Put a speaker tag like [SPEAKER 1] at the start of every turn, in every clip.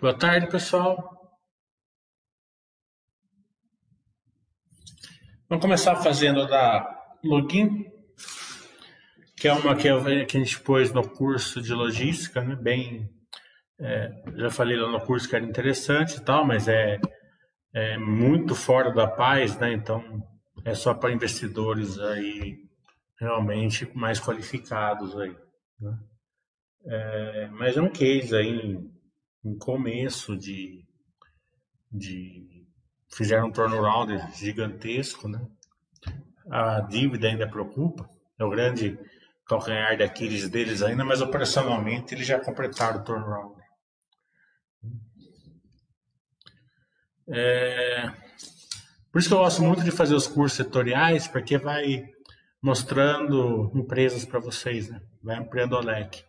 [SPEAKER 1] Boa tarde, pessoal. Vamos começar fazendo da login, que é uma que, a gente pôs no curso de logística, né? Bem, é, já falei lá no curso que era interessante e tal, mas é, é muito fora da paz, né? Então é só para investidores aí realmente mais qualificados aí. Né? É, mas é um case aí um começo de, de fizeram um turnaround gigantesco, né? A dívida ainda preocupa, é o grande calcanhar daqueles deles ainda, mas operacionalmente eles já completaram o turnaround. É, por isso que eu gosto muito de fazer os cursos setoriais, porque vai mostrando empresas para vocês, né? Vai ampliando o leque.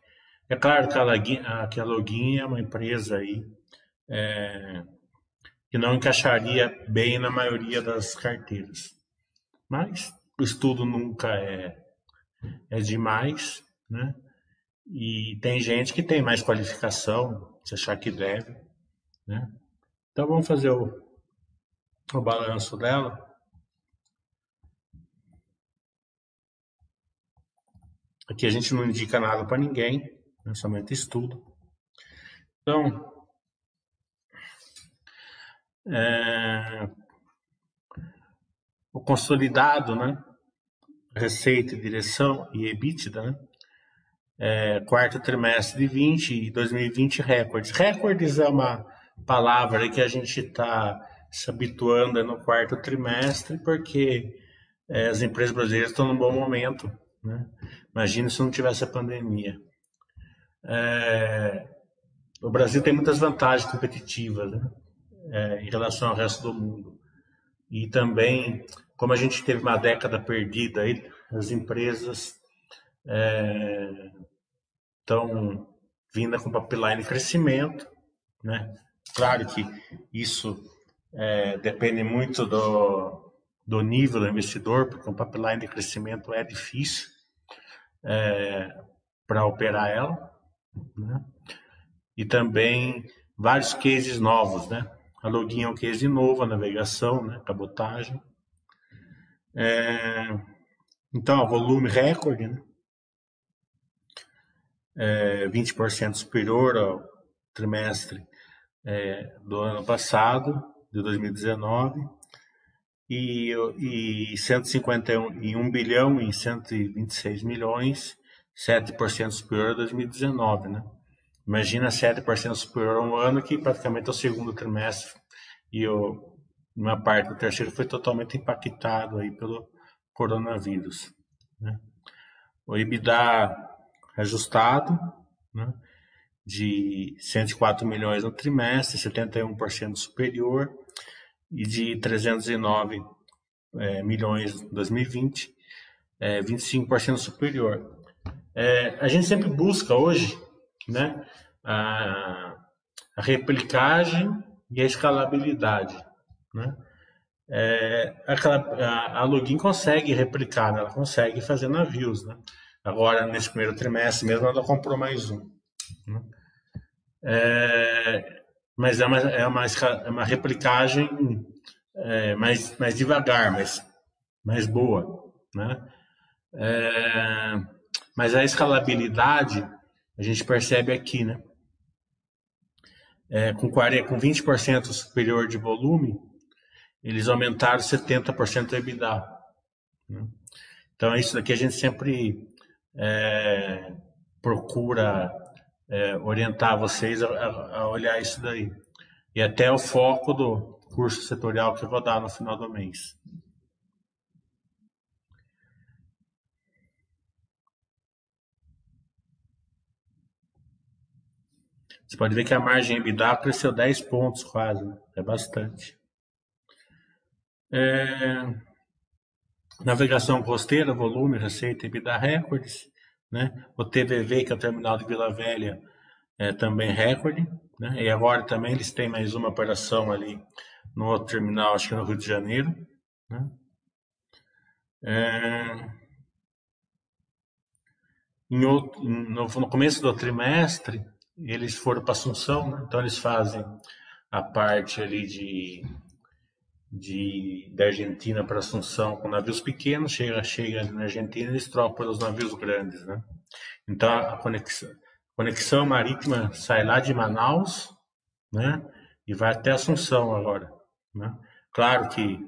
[SPEAKER 1] É claro que a, Login, que a Login é uma empresa aí é, que não encaixaria bem na maioria das carteiras. Mas o estudo nunca é, é demais, né? E tem gente que tem mais qualificação, se achar que deve, né? Então vamos fazer o, o balanço dela. Aqui a gente não indica nada para ninguém somente estudo. Então, é, o consolidado, né? Receita, direção e EBITDA, né? É, quarto trimestre de 20 e 2020 recordes. Recordes é uma palavra que a gente está se habituando no quarto trimestre porque é, as empresas brasileiras estão num bom momento. Né? Imagina se não tivesse a pandemia. É, o Brasil tem muitas vantagens competitivas né? é, em relação ao resto do mundo. E também, como a gente teve uma década perdida, aí, as empresas estão é, vindo com pipeline de crescimento. Né? Claro que isso é, depende muito do, do nível do investidor, porque um pipeline de crescimento é difícil é, para operar ela né? E também vários cases novos, né? A login é um case novo, a navegação, né? Cabotagem. É... Então, volume recorde, né? É 20% superior ao trimestre é, do ano passado, de 2019, e, e 151 e 1 bilhão e 126 milhões 7% superior a 2019, né? Imagina 7% superior a um ano que praticamente é o segundo trimestre e o, uma parte do terceiro foi totalmente impactado aí pelo coronavírus. Né? O EBITDA ajustado, né? de 104 milhões no trimestre, 71% superior, e de 309 é, milhões em 2020, é, 25% superior. É, a gente sempre busca hoje né, a, a replicagem e a escalabilidade. Né? É, a, a, login consegue replicar, né? ela consegue fazer navios. Né? Agora, nesse primeiro trimestre mesmo, ela comprou mais um. Né? É, mas é uma, é uma, é uma replicagem é, mais, mais devagar, mais, mais boa. Né? É, mas a escalabilidade a gente percebe aqui, né? É, com, 40, com 20% superior de volume, eles aumentaram 70% o EBITDA. Né? Então, isso daqui a gente sempre é, procura é, orientar vocês a, a, olhar isso daí. E até o foco do curso setorial que eu vou dar no final do mês. Você pode ver que a margem EBITDA cresceu 10 pontos quase, né? é bastante. É... Navegação costeira, volume, receita EBITDA recordes. Né? O TVV, que é o terminal de Vila Velha, é também recorde. Né? E agora também eles têm mais uma operação ali no outro terminal, acho que no Rio de Janeiro. Né? É... Outro, no, no, começo do trimestre, eles foram para Assunção, né? então eles fazem a parte ali de, de da Argentina para Assunção com navios pequenos, chega, chega na Argentina e eles trocam pelos navios grandes, né? Então a conexão, conexão marítima sai lá de Manaus, né? E vai até Assunção agora, né? Claro que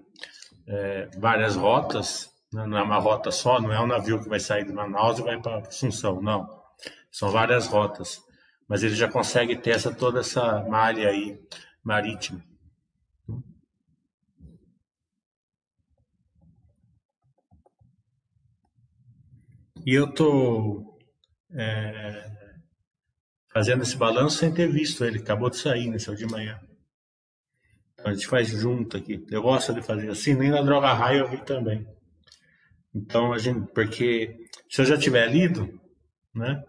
[SPEAKER 1] é, várias rotas, né? não é uma rota só, não é um navio que vai sair de Manaus e vai para Assunção, não. São várias rotas mas ele já consegue ter essa, toda essa malha aí marítima. E eu estou é, fazendo esse balanço sem ter visto ele, acabou de sair nesse né, de manhã. Então a gente faz junto aqui. Eu gosto de fazer assim, nem na droga raio eu vi também. Então a gente, porque se eu já tiver lido, né,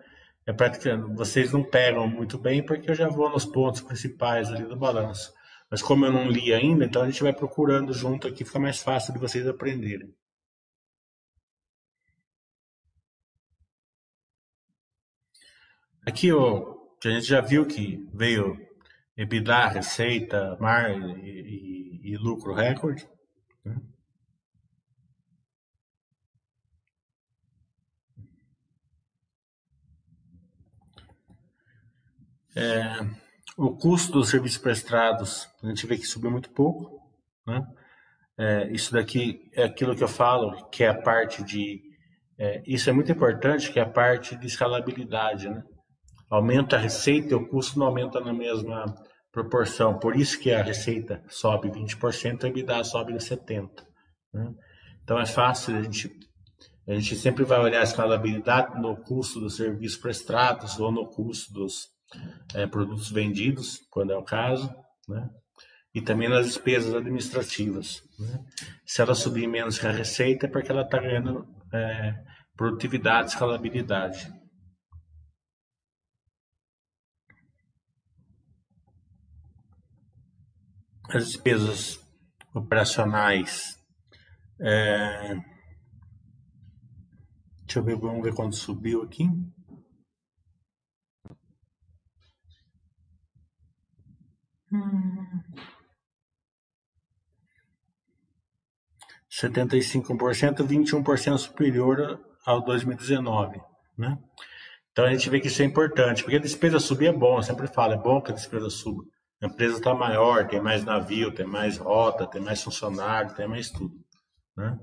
[SPEAKER 1] é praticamente, vocês não pegam muito bem porque eu já vou nos pontos principais ali do balanço. Mas como eu não li ainda, então a gente vai procurando junto aqui, fica mais fácil de vocês aprenderem. Aqui ó, a gente já viu que veio EBITDA, receita, mar e, e, e lucro recorde. Né? É, o custo dos serviços prestados, a gente vê que subiu muito pouco. Né? É, isso daqui é aquilo que eu falo, que é a parte de. É, isso é muito importante, que é a parte de escalabilidade. Né? Aumenta a receita e o custo não aumenta na mesma proporção. Por isso que a receita sobe 20%, a EBITDA sobe 70%. Né? Então é fácil, a gente, a gente sempre vai olhar a escalabilidade no custo dos serviços prestados ou no custo dos, é, produtos vendidos, quando é o caso, né? e também nas despesas administrativas. Né? Se ela subir menos que a receita, é porque ela está ganhando é, produtividade, escalabilidade. As despesas operacionais. É... Deixa eu ver, vamos ver quando subiu aqui. 75%, 21% superior ao 2019, né? Então a gente vê que isso é importante, porque a despesa subir é bom, eu sempre falo, é bom que a despesa suba. A empresa está maior, tem mais navio, tem mais rota, tem mais funcionário, tem mais tudo, né?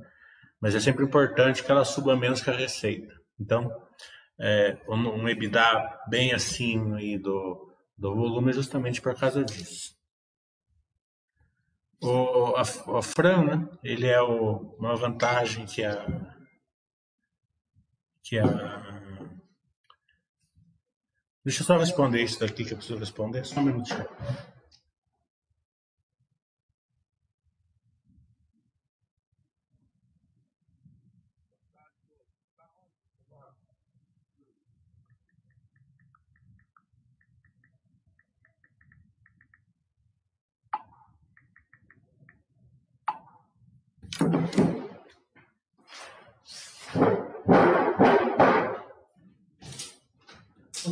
[SPEAKER 1] Mas é sempre importante que ela suba menos que a receita. Então, é, um EBITDA bem acima do, do volume justamente por causa disso. O, a Fran, né, ele é o, uma vantagem que a, que a. Deixa eu só responder isso daqui que eu preciso responder, só um minutinho.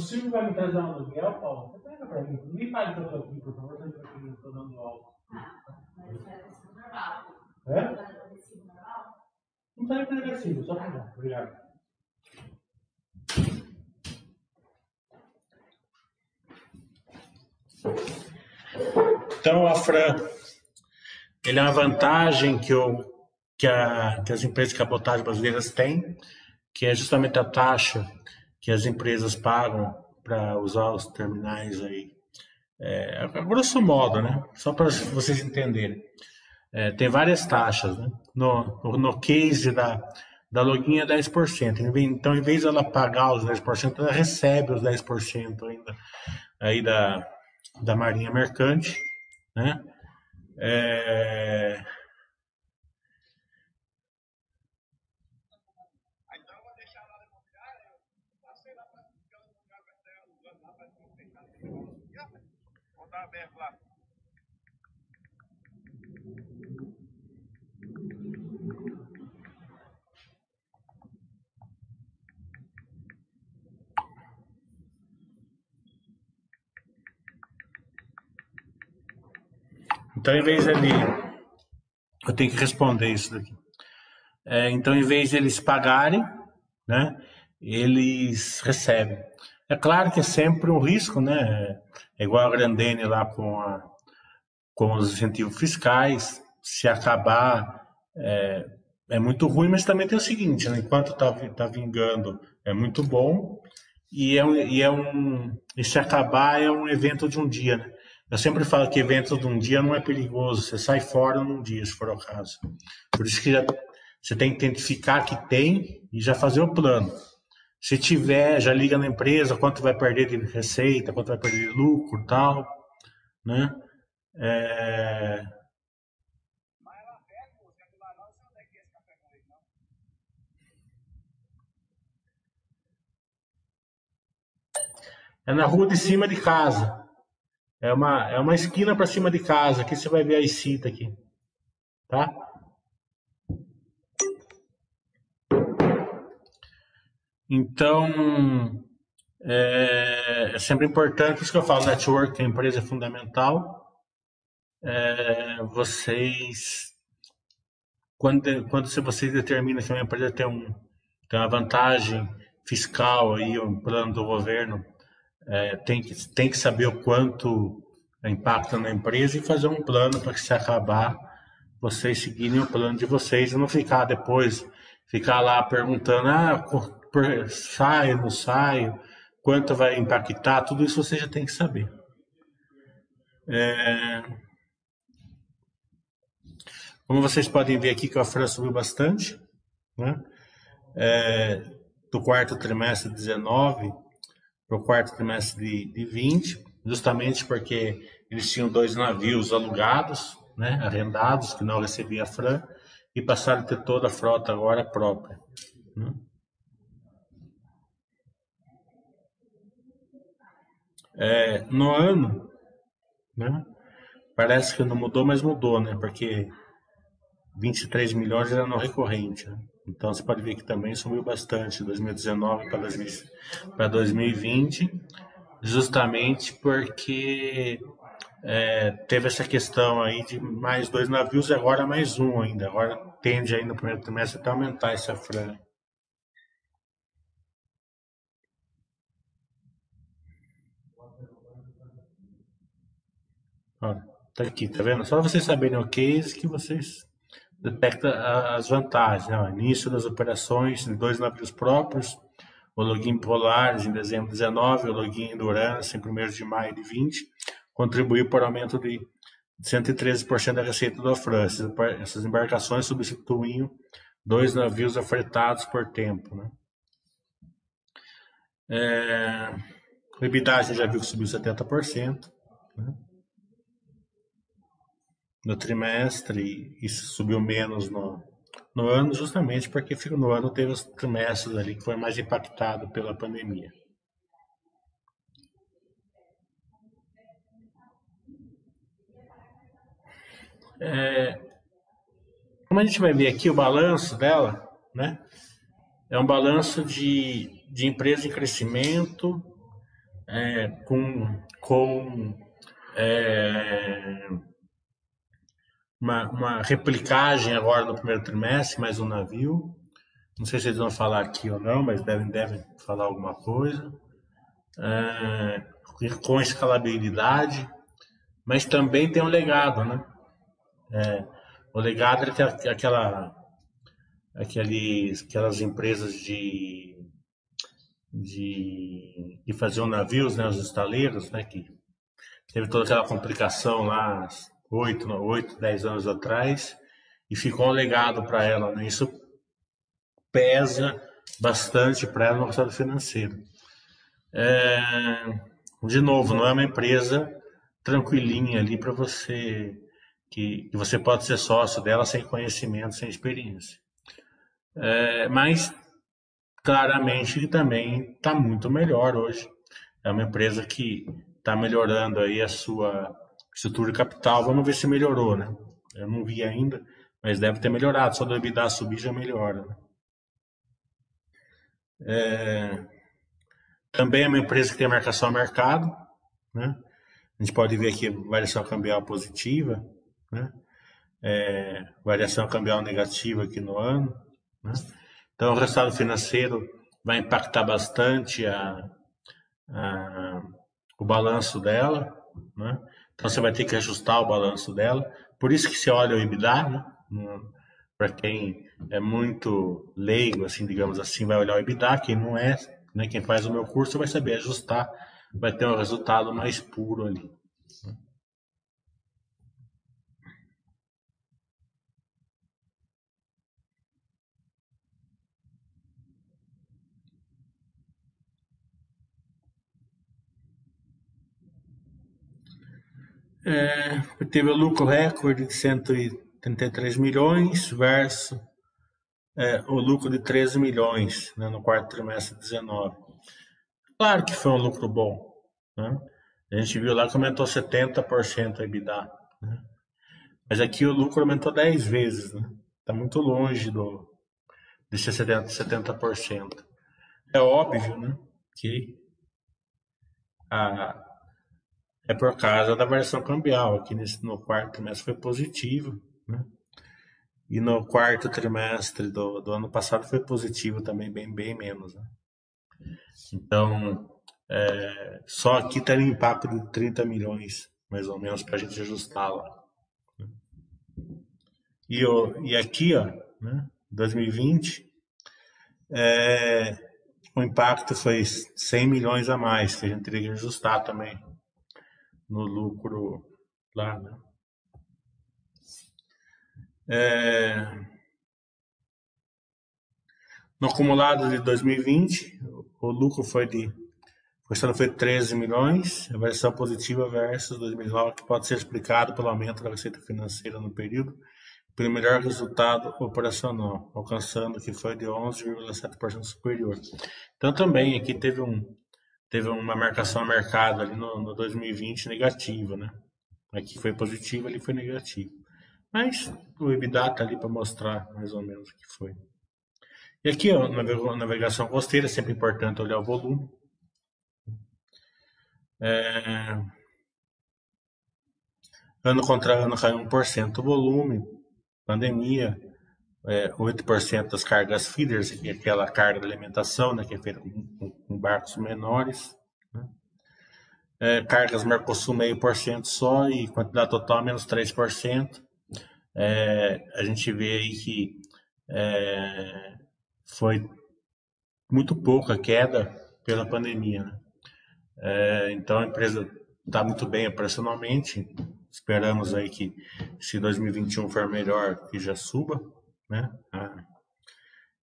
[SPEAKER 1] 5 vai me trazer um aluguel, Paulo? Você pega pra mim. Me fale que eu tô aqui, por favor, que eu tô dando aula. É. É? Não sai para recibo, só para Obrigado. Então, a Fran, ele é uma vantagem que, eu, que, a, que as empresas de cabotagem brasileiras têm, que é justamente a taxa que as empresas pagam para usar os terminais aí. É, a grosso modo, né? Só para vocês entenderem. É, tem várias taxas, né? No, no case da, da login é 10%. Então, em vez ela pagar os 10%, ela recebe os 10% ainda aí da, da Marinha Mercante, né? É... Então, em vez dele. Eu tenho que responder isso daqui. É, então, em vez de eles pagarem, né, eles recebem. É claro que é sempre um risco, né? É igual a Grandene lá com, a, com os incentivos fiscais. Se acabar, é, é muito ruim, mas também tem o seguinte, né? enquanto está tá vingando, é muito bom. E, é um, e, é um, e se acabar, é um evento de um dia, né? Eu sempre falo que evento de um dia não é perigoso, você sai fora num dia, se for o caso. Por isso que já, você tem que identificar que tem e já fazer o plano. Se tiver, já liga na empresa, quanto vai perder de receita, quanto vai perder de lucro tal, né? É... É na rua de cima de casa. É uma, é uma esquina para cima de casa. Aqui você vai ver a Isita aqui. Tá? Então, é, é, sempre importante, isso que eu falo, network, a empresa é fundamental. É, vocês, quando, quando vocês determinam que uma empresa tem, um, tem uma vantagem fiscal, aí, um plano do governo, é, tem, que, tem que saber o quanto impacta na empresa e fazer um plano para que se acabar, vocês seguirem o plano de vocês e não ficar depois, ficar lá perguntando, ah, sai, não sai, quanto vai impactar, tudo isso você já tem que saber. É... Como vocês podem ver aqui que a França subiu bastante, né? É, do quarto trimestre 19 para o quarto trimestre de, de 20, justamente porque eles tinham dois navios alugados, né, arrendados, que não recebia FRAN, e passaram a ter toda a frota agora própria. Né? É, no ano, né, parece que não mudou, mas mudou, né, porque 23 milhões era no recorrente. Né? Então você pode ver que também subiu bastante 2019 para 2020, justamente porque é, teve essa questão aí de mais dois navios e agora mais um ainda. Agora tende aí no primeiro trimestre até aumentar essa franja. Olha, tá aqui, tá vendo? Só vocês saberem o case que vocês detecta as vantagens, né? início das operações de dois navios próprios, o login Polaris em dezembro de 19, o login Endurance em 1 de maio de 20, contribuiu para o aumento de 113% da receita da França. Essas embarcações substituíam dois navios afretados por tempo. Né? É, o EBITDA já viu que subiu 70%. Né? No trimestre e subiu menos no, no ano, justamente porque no ano teve os trimestres ali que foi mais impactado pela pandemia. É, como a gente vai ver aqui o balanço dela, né? É um balanço de, de empresa em crescimento, é, com, com é, uma, uma replicagem agora no primeiro trimestre, mais um navio. Não sei se eles vão falar aqui ou não, mas devem, devem falar alguma coisa. é, com escalabilidade, mas também tem um legado, né? É, o legado é aquela, aqueles, aquelas empresas de, de, de fazer navios, né, os estaleiros, né, que teve toda aquela complicação lá oito, oito, dez anos atrás e ficou um legado para ela. Né? Isso pesa bastante para ela no mercado financeiro. É, de novo, não é uma empresa tranquilinha ali para você que, que, você pode ser sócio dela sem conhecimento, sem experiência. É, mas claramente também está muito melhor hoje. É uma empresa que está melhorando aí a sua estrutura de capital. Vamos ver se melhorou, né? Eu não vi ainda, mas deve ter melhorado. Só do EBITDA subir já melhora. Né? É... Também é uma empresa que tem marcação a mercado. Né? A gente pode ver aqui variação cambial positiva, né? É... variação cambial negativa aqui no ano. Né? Então, o resultado financeiro vai impactar bastante a, a, o balanço dela. Né? Então, você vai ter que ajustar o balanço dela. Por isso que você olha o EBITDA, né? para quem é muito leigo, assim, digamos assim, vai olhar o EBITDA, quem não é, né, quem faz o meu curso vai saber ajustar, vai ter um resultado mais puro ali. É, teve o lucro recorde de 133 milhões versus é, o lucro de 13 milhões né, no quarto trimestre de 19. Claro que foi um lucro bom. Né? A gente viu lá que aumentou 70% a EBITDA. Né? Mas aqui o lucro aumentou 10 vezes. Está né? Muito longe do, desses 70%, 70%. É óbvio né, que a, é por causa da variação cambial. Aqui nesse, no quarto trimestre foi positivo. Né? E no quarto trimestre do, do ano passado foi positivo também, bem, bem menos. Né? Então, é, só aqui tem um impacto de 30 milhões, mais ou menos, para a gente ajustar lá. Né? E, o, e aqui, ó, né, 2020, é, o impacto foi 100 milhões a mais, que a gente teria que ajustar também no lucro lá. Né? É... No acumulado de 2020, o lucro foi de o foi 13 milhões, a variação positiva versus 2019, que pode ser explicado pelo aumento da receita financeira no período, pelo melhor resultado operacional, alcançando que foi de 11,7% superior. Então também aqui teve um teve uma marcação a mercado ali no, no 2020 negativa, né? Aqui foi positivo, ali foi negativo. Mas o EBITDA está ali para mostrar mais ou menos o que foi. E aqui, ó, navegação costeira, é sempre importante olhar o volume. É... Ano contra ano caiu 1% o volume, pandemia, é, 8% das cargas feeders, que é aquela carga de alimentação, né, que é feita com, com barcos menores. Né? É, cargas Mercosul, meio por cento só, e quantidade total menos 3% é, a gente vê aí que é, foi muito pouca queda pela pandemia. Né? É, então a empresa está muito bem operacionalmente. Esperamos aí que se 2021 for melhor, que já suba. Né? A,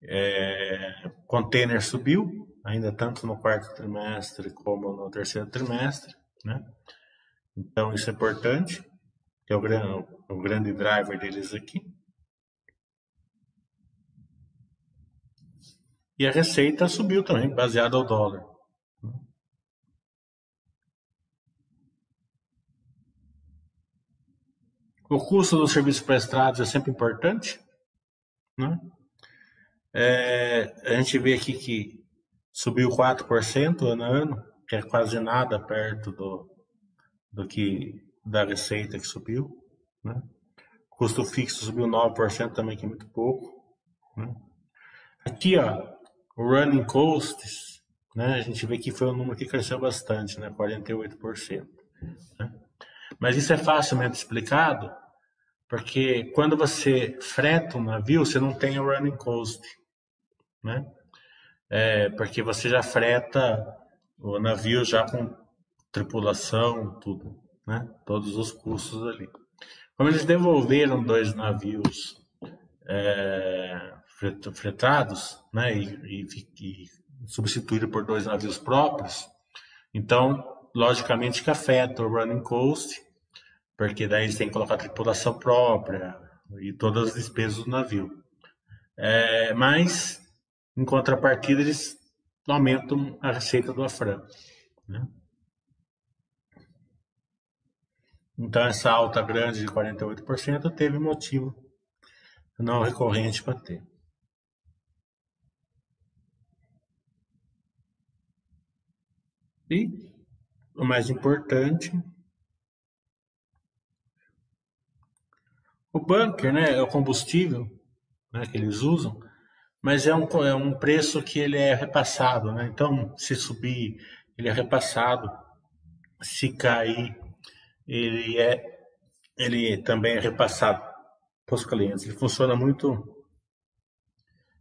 [SPEAKER 1] é, container subiu, ainda tanto no quarto trimestre como no terceiro trimestre. Né? Então isso é importante que é o grande, o grande driver deles aqui. E a receita subiu também, baseada ao dólar. O custo dos serviços prestados é sempre importante. Né? É, a gente vê aqui que subiu 4% ano a ano, que é quase nada perto do, do que da receita que subiu. Né? Custo fixo subiu 9% também, que é muito pouco. Né? Aqui, ó, running costs, né, a gente vê que foi um número que cresceu bastante, né, 48%. Né? Mas isso é facilmente explicado, porque quando você freta um navio, você não tem o running cost, né? É, porque você já freta o navio já com tripulação, tudo, né? Todos os custos ali. Como eles devolveram dois navios é, fretados, né? E, e, e substituíram por dois navios próprios, então logicamente que afeta o running cost, porque daí eles têm que colocar tripulação própria e todas as despesas do navio. É, mas, em contrapartida, eles aumentam a receita do Afram. Né? Então, essa alta grande de 48% teve motivo não recorrente para ter. E o mais importante. O bunker, né, é o combustível né, que eles usam, mas é um, é um preço que ele é repassado, né? Então, se subir, ele é repassado. Se cair, ele é ele também é repassado para os clientes. Ele funciona muito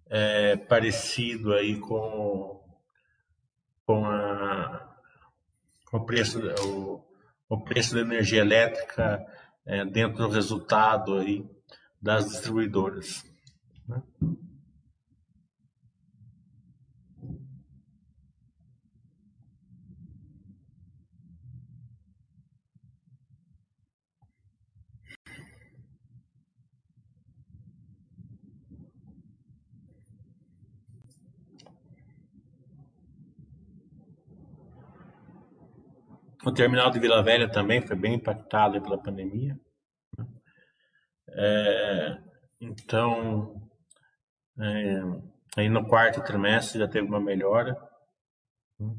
[SPEAKER 1] é, parecido aí com, com a o preço, o, o preço da energia elétrica é, dentro do resultado aí das distribuidoras. Né? O terminal de Vila Velha também foi bem impactado pela pandemia. Né? É, então, é, aí no quarto trimestre já teve uma melhora. Né?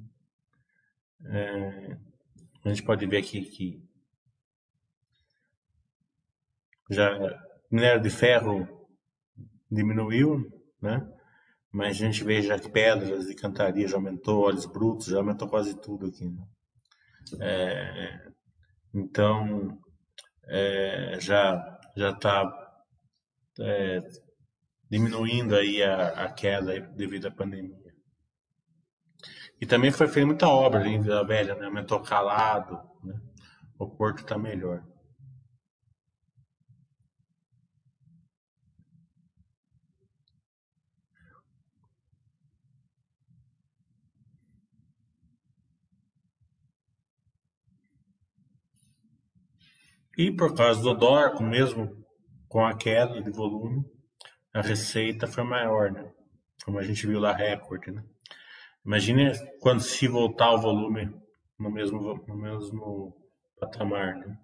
[SPEAKER 1] É, a gente pode ver aqui que já minério de ferro diminuiu, né? Mas a gente vê já que pedras e cantaria já aumentou, óleos brutos já aumentou quase tudo aqui. Né? É, então, é, já já está é, diminuindo aí a, a, queda devido à pandemia. E também foi feita muita obra em Vila Velha, né? aumentou calado, né? o porto está melhor. E por causa do dólar, mesmo com a queda de volume, a receita foi maior, né? Como a gente viu lá, recorde, né? Imagine quando se voltar o volume no mesmo, no mesmo patamar, né?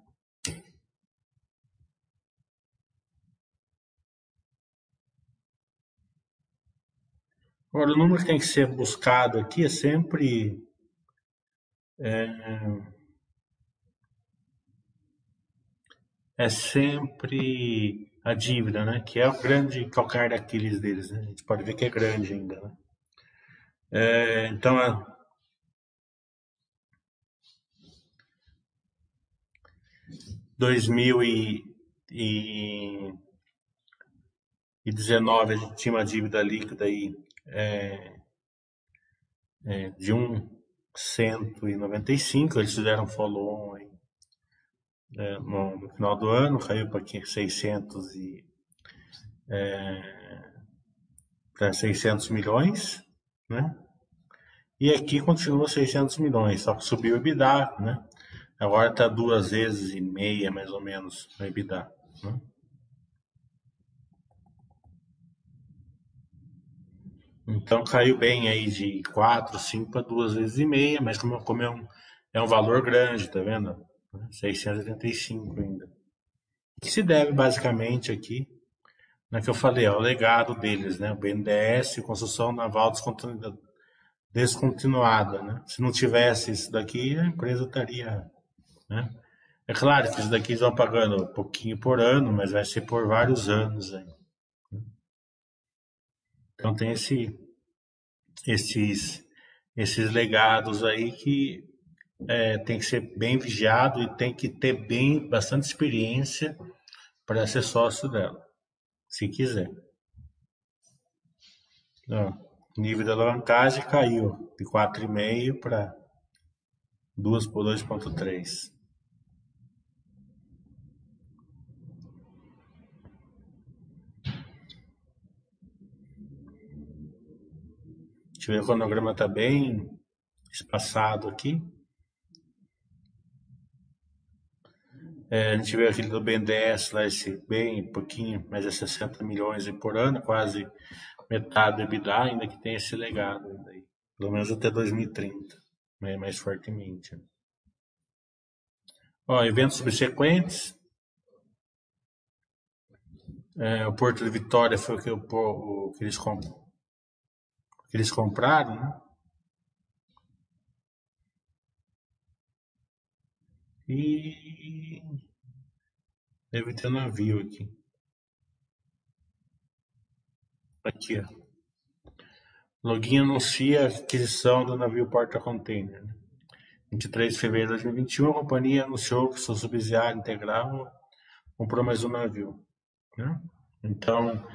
[SPEAKER 1] Agora, o número que tem que ser buscado aqui é sempre é, é sempre a dívida, né? Que é o grande calcanhar daqueles deles, né? A gente pode ver que é grande ainda, né? É, então, é... dois mil e, e, e 19 a gente tinha uma dívida líquida aí é, é, de um cento e noventa e cinco, eles fizeram follow-on aí é, no, no, final do ano, caiu para 600 e é, para 600 milhões, né? E aqui continua 600 milhões, só que subiu o EBITDA, né? Agora está duas vezes e meia, mais ou menos, o EBITDA. Né? Então caiu bem aí de 4, 5 para duas vezes e meia, mas como, como é, um, é um valor grande, tá vendo? 685 ainda. Que se deve basicamente aqui, na que eu falei, ao legado deles, né? O BNDES, construção naval descontinuada, né? Se não tivesse isso daqui, a empresa estaria, né? É claro que isso daqui eles vão pagando um pouquinho por ano, mas vai ser por vários anos aí. Né? Então tem esse, esses, esses legados aí que é, tem que ser bem vigiado e tem que ter bem bastante experiência para ser sócio dela, se quiser. Ó, nível da alavancagem caiu de 4,5 para 2 por 2,3. Deixa eu ver, o cronograma está bem espaçado aqui. É, a gente vê aquele do BNDES lá, esse bem pouquinho, mas é 60 milhões por ano, quase metade do EBITDA, ainda que tem esse legado, aí, pelo menos até 2030, né, mais fortemente. Ó, eventos subsequentes. É, o Porto de Vitória foi o que, o, o, que, eles, comp, que eles compraram, né? E deve ter um navio aqui. Aqui, ó. Login anuncia a aquisição do navio porta-container. Né? 23 de fevereiro de 2021, a companhia anunciou que seu subsidiário integral comprou mais um navio. Né? Então,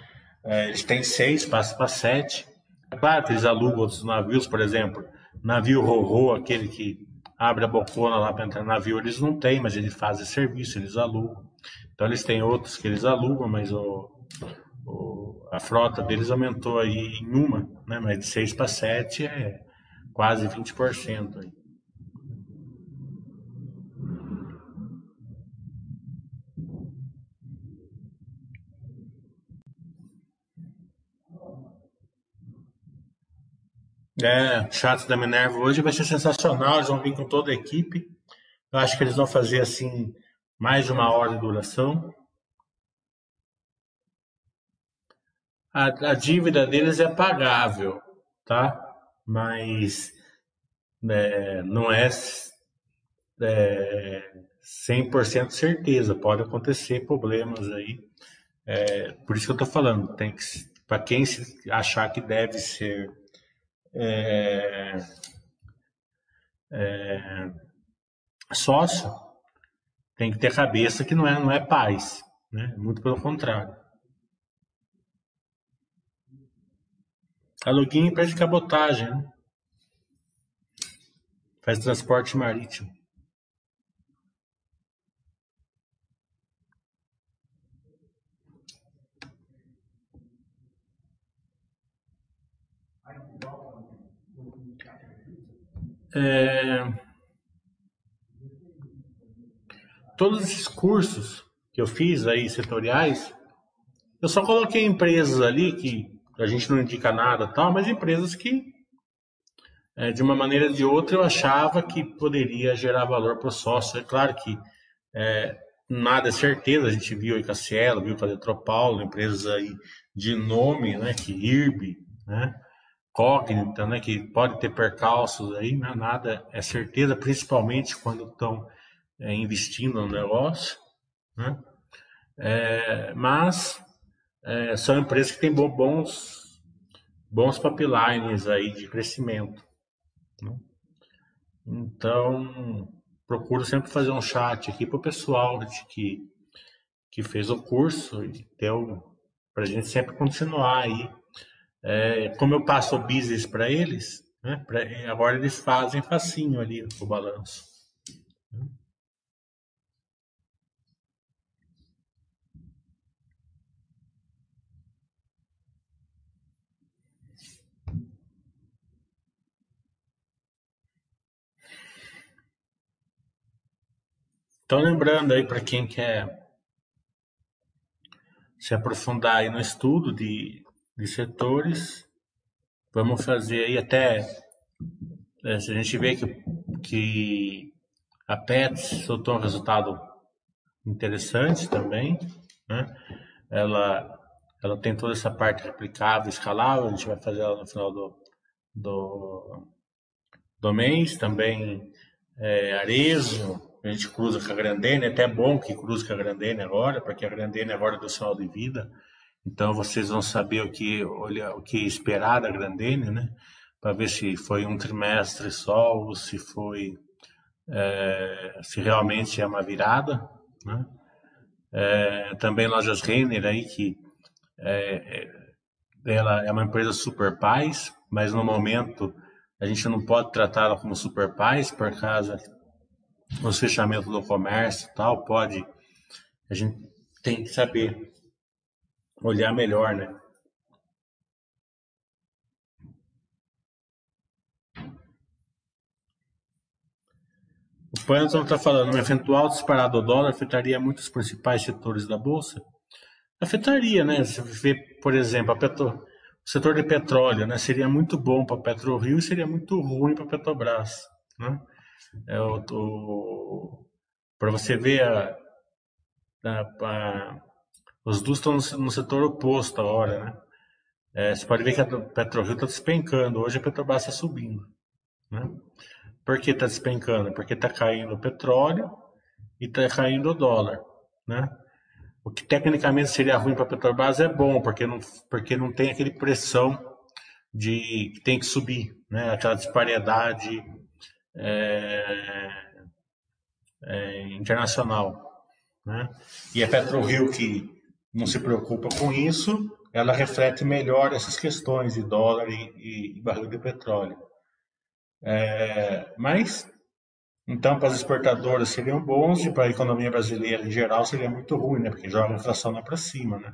[SPEAKER 1] é, eles têm seis, passa para sete. É claro que eles alugam outros navios, por exemplo, navio Rorô, aquele que abre a bocona lá para entrar no navio, eles não têm, mas eles fazem serviço, eles alugam. Então eles têm outros que eles alugam, mas o, o, a frota deles aumentou aí em uma, né? mas de 6 para 7 é quase 20% aí. É, o chat da Minerva hoje vai ser sensacional. Eles vão vir com toda a equipe. Eu acho que eles vão fazer assim mais de uma hora de duração. A, a dívida deles é pagável, tá? Mas é, não é, é 100% certeza. Pode acontecer problemas aí. É, por isso que eu estou falando. Tem que, para quem achar que deve ser é, é, sócio tem que ter cabeça que não é, não é paz, né? muito pelo contrário. Aluguinho de cabotagem, né? faz transporte marítimo. É... Todos esses cursos que eu fiz aí, setoriais, eu só coloquei empresas ali que a gente não indica nada tal, mas empresas que, é, de uma maneira ou de outra, eu achava que poderia gerar valor para o sócio. É claro que é, nada é certeza, a gente viu aí Cassielo, viu Eletropaulo, empresas aí de nome, né, que IRB, né, incógnita, né, que pode ter percalços aí, né, nada é certeza, principalmente quando estão é, investindo no negócio, né? É, mas é, são empresas que têm bons bons pipelines aí de crescimento. Né? Então procuro sempre fazer um chat aqui para o pessoal que que fez o curso e para a gente sempre continuar aí é, como eu passo o business para eles, né, pra, agora eles fazem facinho ali o balanço. Então, lembrando aí para quem quer se aprofundar aí no estudo de de setores. Vamos fazer aí até. É, se a gente vê que, que a PETS soltou um resultado interessante também, né? Ela, ela tem toda essa parte replicável, escalável, a gente vai fazer ela no final do, do, do mês. Também é, Arezo, a gente cruza com a Grandene, é até bom que cruze com a Grandene agora, porque a Grandene agora é do sinal de vida. Então vocês vão saber o que olha, o que esperar da Grandene, né? para ver se foi um trimestre só ou se foi é, se realmente é uma virada, né? É, também lojas Renner aí que é, é, ela é uma empresa super paz, mas no momento a gente não pode tratá-la como super paz por causa dos fechamentos do comércio e tal, pode a gente tem que saber olhar melhor, né? O Panton está falando, um eventual disparado do dólar afetaria muitos principais setores da Bolsa? Afetaria, né? Se vê, por exemplo, petro... o setor de petróleo, né? Seria muito bom para a PetroRio e seria muito ruim para a Petrobras, né? É o... Para você ver, a... A... A... os dois estão no setor oposto agora, né? É, você pode ver que a PetroRio está despencando, hoje a Petrobras está subindo, né? Por que está despencando? Porque está caindo o petróleo e está caindo o dólar, né? O que tecnicamente seria ruim para a Petrobras é bom, porque não, porque não tem aquele pressão de que tem que subir, né? Aquela disparidade é, é, internacional, né? E a PetroRio que não se preocupa com isso, ela reflete melhor essas questões de dólar e, e, barril de petróleo. É, mas, então, para as exportadoras seriam bons e para a economia brasileira em geral seria muito ruim, né? Porque joga a inflação lá para cima, né?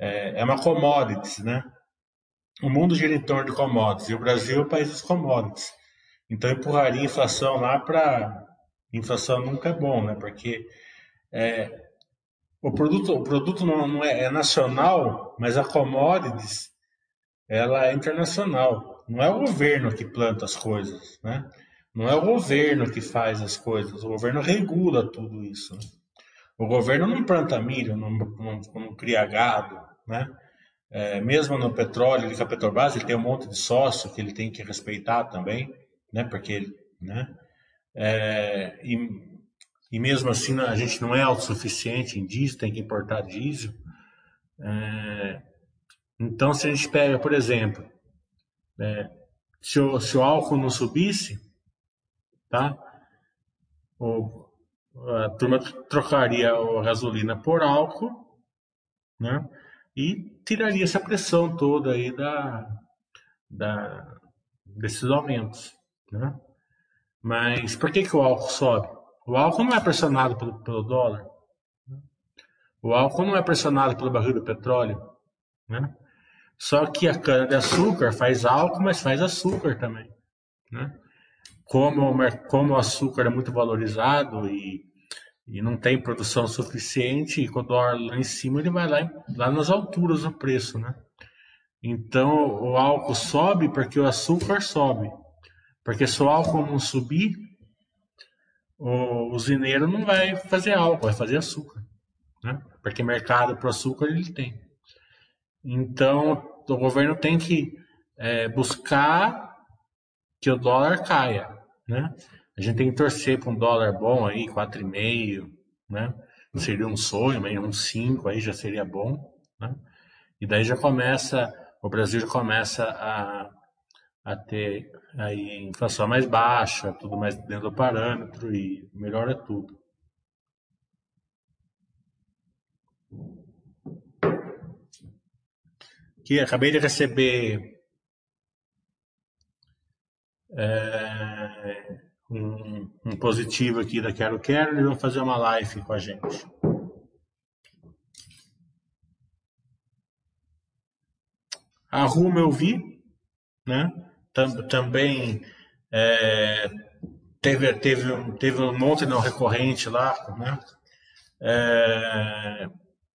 [SPEAKER 1] É, é uma commodity, né? O mundo gira em torno de commodities e o Brasil é o país dos commodities. Então, empurraria a inflação lá para... Inflação nunca é bom, né? Porque é, o produto, o produto não, não é, é nacional, mas a commodities ela é internacional. Não é o governo que planta as coisas, né? Não é o governo que faz as coisas, o governo regula tudo isso. Né? O governo não planta milho, não, não, não cria gado, né? É, mesmo no petróleo, ele, com a Petrobras, ele tem um monte de sócio que ele tem que respeitar também, né? Porque né? É, e, e mesmo assim a gente não é autossuficiente em diesel, tem que importar diesel. É, então, se a gente pega, por exemplo, é, se, o, se o álcool não subisse, tá? O, a turma trocaria a gasolina por álcool, né? E tiraria essa pressão toda aí da, da desses aumentos, né? Mas por que, que o álcool sobe? O álcool não é pressionado pelo, pelo dólar. O álcool não é pressionado pelo barril do petróleo, né? Só que a cana-de-açúcar faz álcool, mas faz açúcar também. Né? Como, como o açúcar é muito valorizado e, e não tem produção suficiente, e quando o dólar lá em cima, ele vai lá, lá nas alturas do preço. Né? Então o álcool sobe porque o açúcar sobe. Porque se o álcool não subir, o usineiro não vai fazer álcool, vai fazer açúcar. Né? Porque mercado para açúcar ele tem. Então, o governo tem que é, buscar que o dólar caia, né? A gente tem que torcer para um dólar bom aí, 4,5, né? Seria um sonho, mas um 5 aí já seria bom, né? E daí já começa, o Brasil já começa a, a ter aí inflação mais baixa, tudo mais dentro do parâmetro e melhora tudo. que acabei de receber é, um, um, positivo aqui da Quero Quero, eles vão fazer uma live com a gente. A eu vi, né? Também é, teve, teve, teve um monte não recorrente lá, né? É,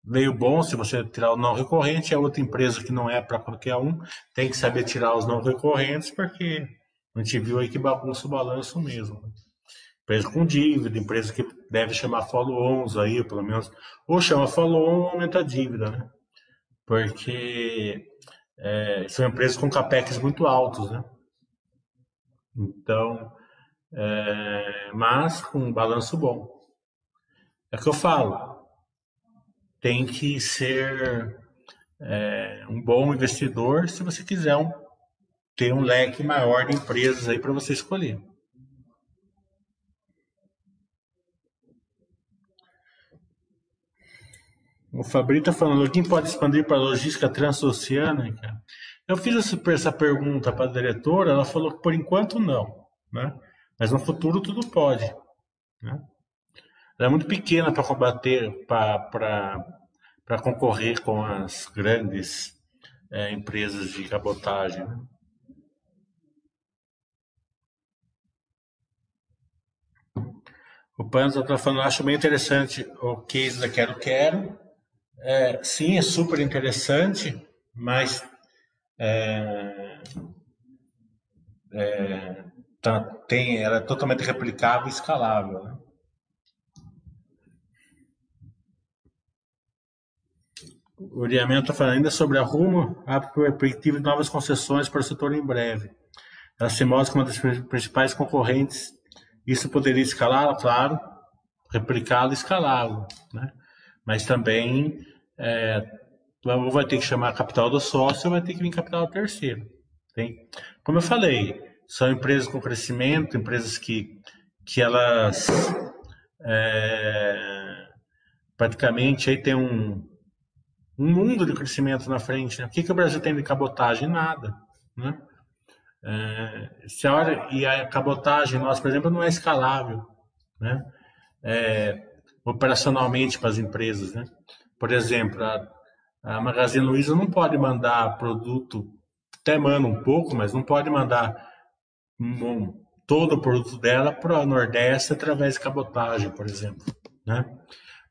[SPEAKER 1] veio bom se você tirar o não recorrente, é outra empresa que não é para qualquer um, tem que saber tirar os não recorrentes, porque a gente viu aí que bagunça o balanço mesmo. Né? Empresa com dívida, empresa que deve chamar follow-ons aí, pelo menos, ou chama follow-on ou aumenta a dívida, né? Porque é, são empresas com capex muito altos, né? Então, é, mas com um balanço bom. É que eu falo, tem que ser é, um bom investidor se você quiser um, ter um leque maior de empresas aí para você escolher. O Fabrício está falando, quem pode expandir para logística transoceânica? Eu fiz essa pergunta para a diretora, ela falou que por enquanto não, né? Mas no futuro tudo pode, né? Ela é muito pequena para combater, para concorrer com as grandes é, empresas de cabotagem. Né? O Panza está falando, acho bem interessante o case da Quero Quero. É, sim, é super interessante, mas é, é, tá, tem, ela é totalmente replicável e escalável. Né? O Uriamento está falando ainda sobre a Rumo, a perspectiva de novas concessões para o setor em breve. Ela se mostra como uma das principais concorrentes. Isso poderia escalar, claro, replicá-lo e escalá-lo. Né? Mas também é, ou vai ter que chamar a capital do sócio ou vai ter que vir capital do terceiro. Tem? Como eu falei, são empresas com crescimento, empresas que, que elas é, praticamente aí tem um, um mundo de crescimento na frente. Né? O que, que o Brasil tem de cabotagem? Nada. Né? É, se a hora, e a cabotagem nossa, por exemplo, não é escalável né? É, operacionalmente para as empresas. Né? Por exemplo, a, a Magazine Luiza não pode mandar produto, até manda um pouco, mas não pode mandar um, todo o produto dela para o Nordeste através de cabotagem, por exemplo. Né?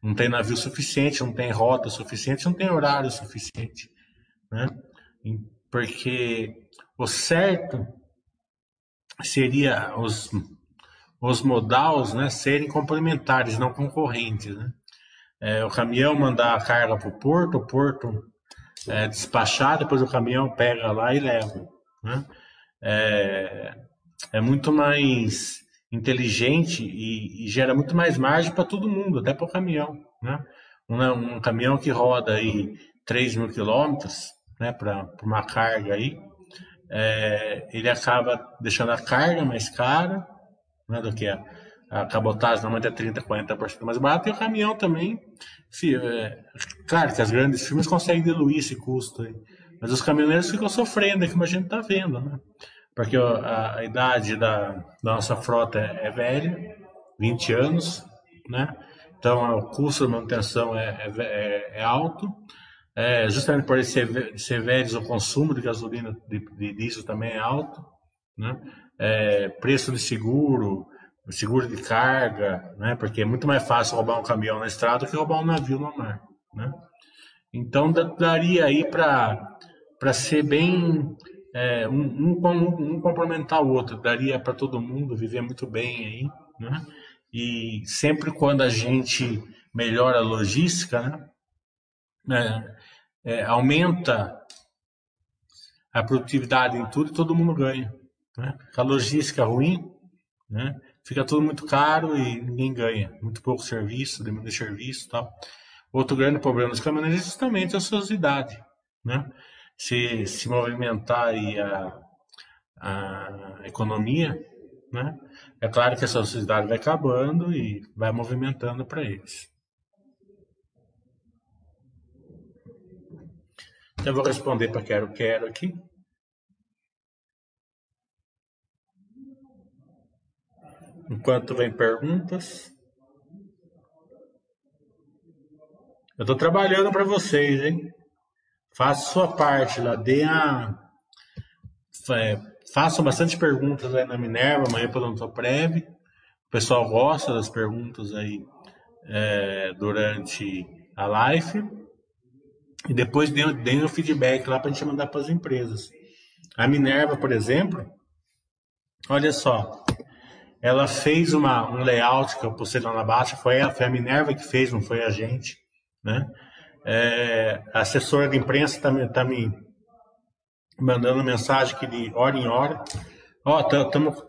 [SPEAKER 1] não tem navio suficiente, não tem rota suficiente, não tem horário suficiente, né? Porque o certo seria os, os modais né, serem complementares, não concorrentes, né? É, o caminhão mandar a carga para o porto, o porto é, despachar, depois o caminhão pega lá e leva, né? É, é muito mais inteligente e, e gera muito mais margem para todo mundo, até para o caminhão. Né? Um, um, caminhão que roda aí 3 mil quilômetros né, para uma carga aí, é, ele acaba deixando a carga mais cara né, do que a, a cabotagem, normalmente é 30, 40% mais barato, e o caminhão também. Se, é, claro que as grandes firmas conseguem diluir esse custo aí, mas os caminhoneiros ficam sofrendo, é como a gente está vendo, né? porque a, a idade da, da, nossa frota é, é, velha, 20 anos, né? Então o custo de manutenção é, é, é, é alto. É, justamente por ser, ser velhos, o consumo de gasolina de, de diesel também é alto, né? Preço de seguro, seguro de carga, né? Porque é muito mais fácil roubar um caminhão na estrada do que roubar um navio no mar, né? Então daria aí para para ser bem é, um, um, um, complementar o outro, daria para todo mundo viver muito bem aí, né? E sempre quando a gente melhora a logística, né? É, é, aumenta a produtividade em tudo e todo mundo ganha. Né? A logística ruim, né? Fica tudo muito caro e ninguém ganha. Muito pouco serviço, demanda de serviço tal. Outro grande problema dos caminhoneiros é justamente a ociosidade. Né? se, se movimentar aí a, a economia, né? É claro que essa sociedade vai acabando e vai movimentando para eles. Então, eu vou responder para quero quero aqui. Enquanto vem perguntas. Eu estou trabalhando para vocês, hein? Faça sua parte lá, dê a. É, façam bastante perguntas aí na Minerva, amanhã pelo Prev. O pessoal gosta das perguntas aí é, durante a live. E depois deem o feedback lá para a gente mandar para as empresas. A Minerva, por exemplo, olha só, ela fez uma, um layout que eu postei lá na baixa, foi a, foi a Minerva que fez, não foi a gente, né? É, a assessora de imprensa está me, tá me mandando mensagem que de hora em hora. Ó, estamos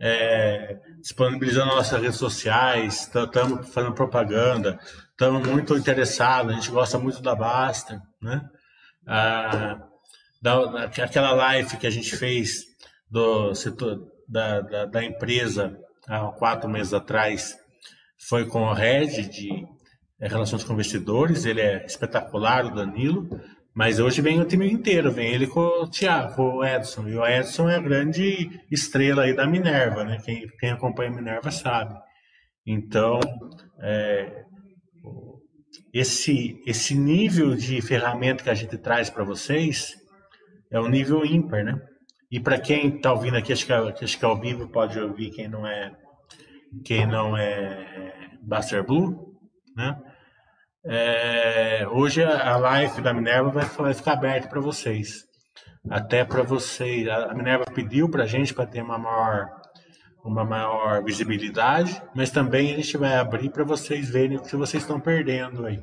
[SPEAKER 1] é, disponibilizando nossas redes sociais, estamos fazendo propaganda, estamos muito interessados, a gente gosta muito da Basta, né? Ah, da, aquela live que a gente fez do setor da, da, da empresa há quatro meses atrás foi com o Red de é, Relações com Investidores, ele é espetacular, o Danilo, mas hoje vem o time inteiro, vem ele com o Thiago, o Edson, e o Edson é a grande estrela aí da Minerva, né? Quem, quem acompanha a Minerva sabe. Então, é, esse, esse nível de ferramenta que a gente traz para vocês é um nível ímpar, né? E para quem está ouvindo aqui, acho que, acho que ao vivo pode ouvir quem não é quem não é Buster Blue, né? É, hoje a live da Minerva vai, vai ficar aberta para vocês. Até para vocês. A Minerva pediu para a gente para ter uma maior, uma maior visibilidade, mas também a gente vai abrir para vocês verem o que vocês estão perdendo aí.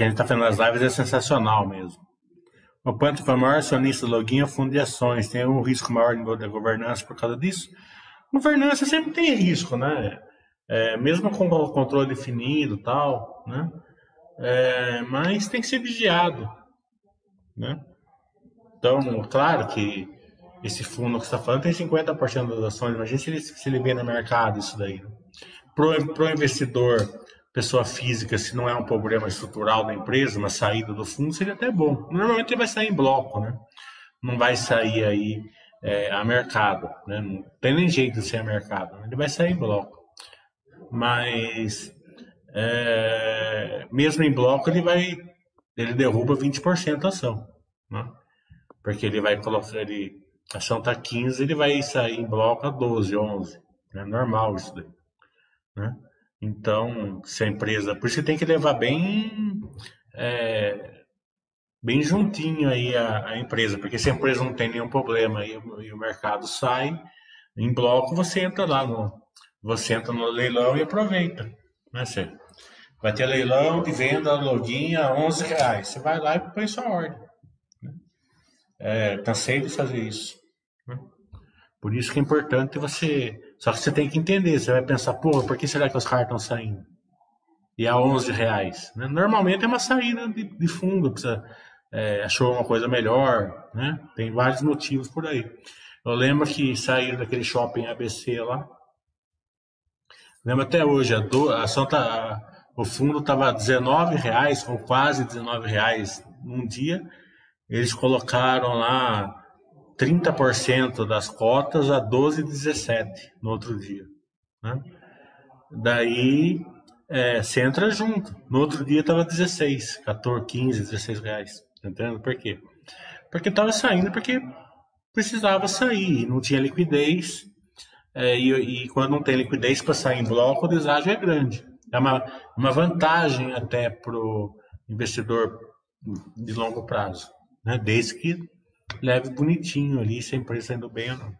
[SPEAKER 1] que a gente está fazendo nas lives é sensacional mesmo. O Panto foi o maior acionista do login fundo de ações, tem um risco maior da governança por causa disso. Governança sempre tem risco, né? É, mesmo com o controle definido tal, né? É, mas tem que ser vigiado, né? Então, claro que esse fundo que você está falando tem 50% das ações. Imagina se ele, se ele no mercado isso daí. Né? Para o investidor, pessoa física, se não é um problema estrutural da empresa, uma saída do fundo, seria até bom. Normalmente ele vai sair em bloco, né? Não vai sair aí é, a mercado, né? Não tem nem jeito de ser a mercado. Né? Ele vai sair em bloco. Mas é, mesmo em bloco ele vai ele derruba 20% da ação, né? Porque ele vai colocar ele a ação está 15, ele vai sair em bloco a 12, 11. É normal isso daí. Né? Então, se a empresa. Por isso que tem que levar bem. É, bem juntinho aí a, a, empresa, porque se a empresa não tem nenhum problema e, e, o mercado sai em bloco, você entra lá no. Você entra no leilão e aproveita. Né, você vai ter leilão de venda login a 11 reais. Você vai lá e põe sua ordem. Né? É, cansei de fazer isso. Por isso que é importante você. Só que você tem que entender, você vai pensar, por que será que os caras estão saindo? E a 11 reais. Né? Normalmente é uma saída de, de fundo, precisa, é, achou uma coisa melhor, né? Tem vários motivos por aí. Eu lembro que saíram daquele shopping ABC lá. Lembro até hoje, a, do, a ação tá, o fundo estava 19 reais, ou quase 19 reais num dia. Eles colocaram lá 30% das cotas a 12,17 no outro dia. Né? Daí é, você entra junto. No outro dia estava 16, 14, 15, 16 reais. Tá entendendo por quê? Porque estava saindo porque precisava sair, não tinha liquidez. É, e, e, quando não tem liquidez para sair em bloco, o deságio é grande. É uma, uma vantagem até para o investidor de longo prazo, né? desde que leve bonitinho ali, se a empresa indo bem ou não.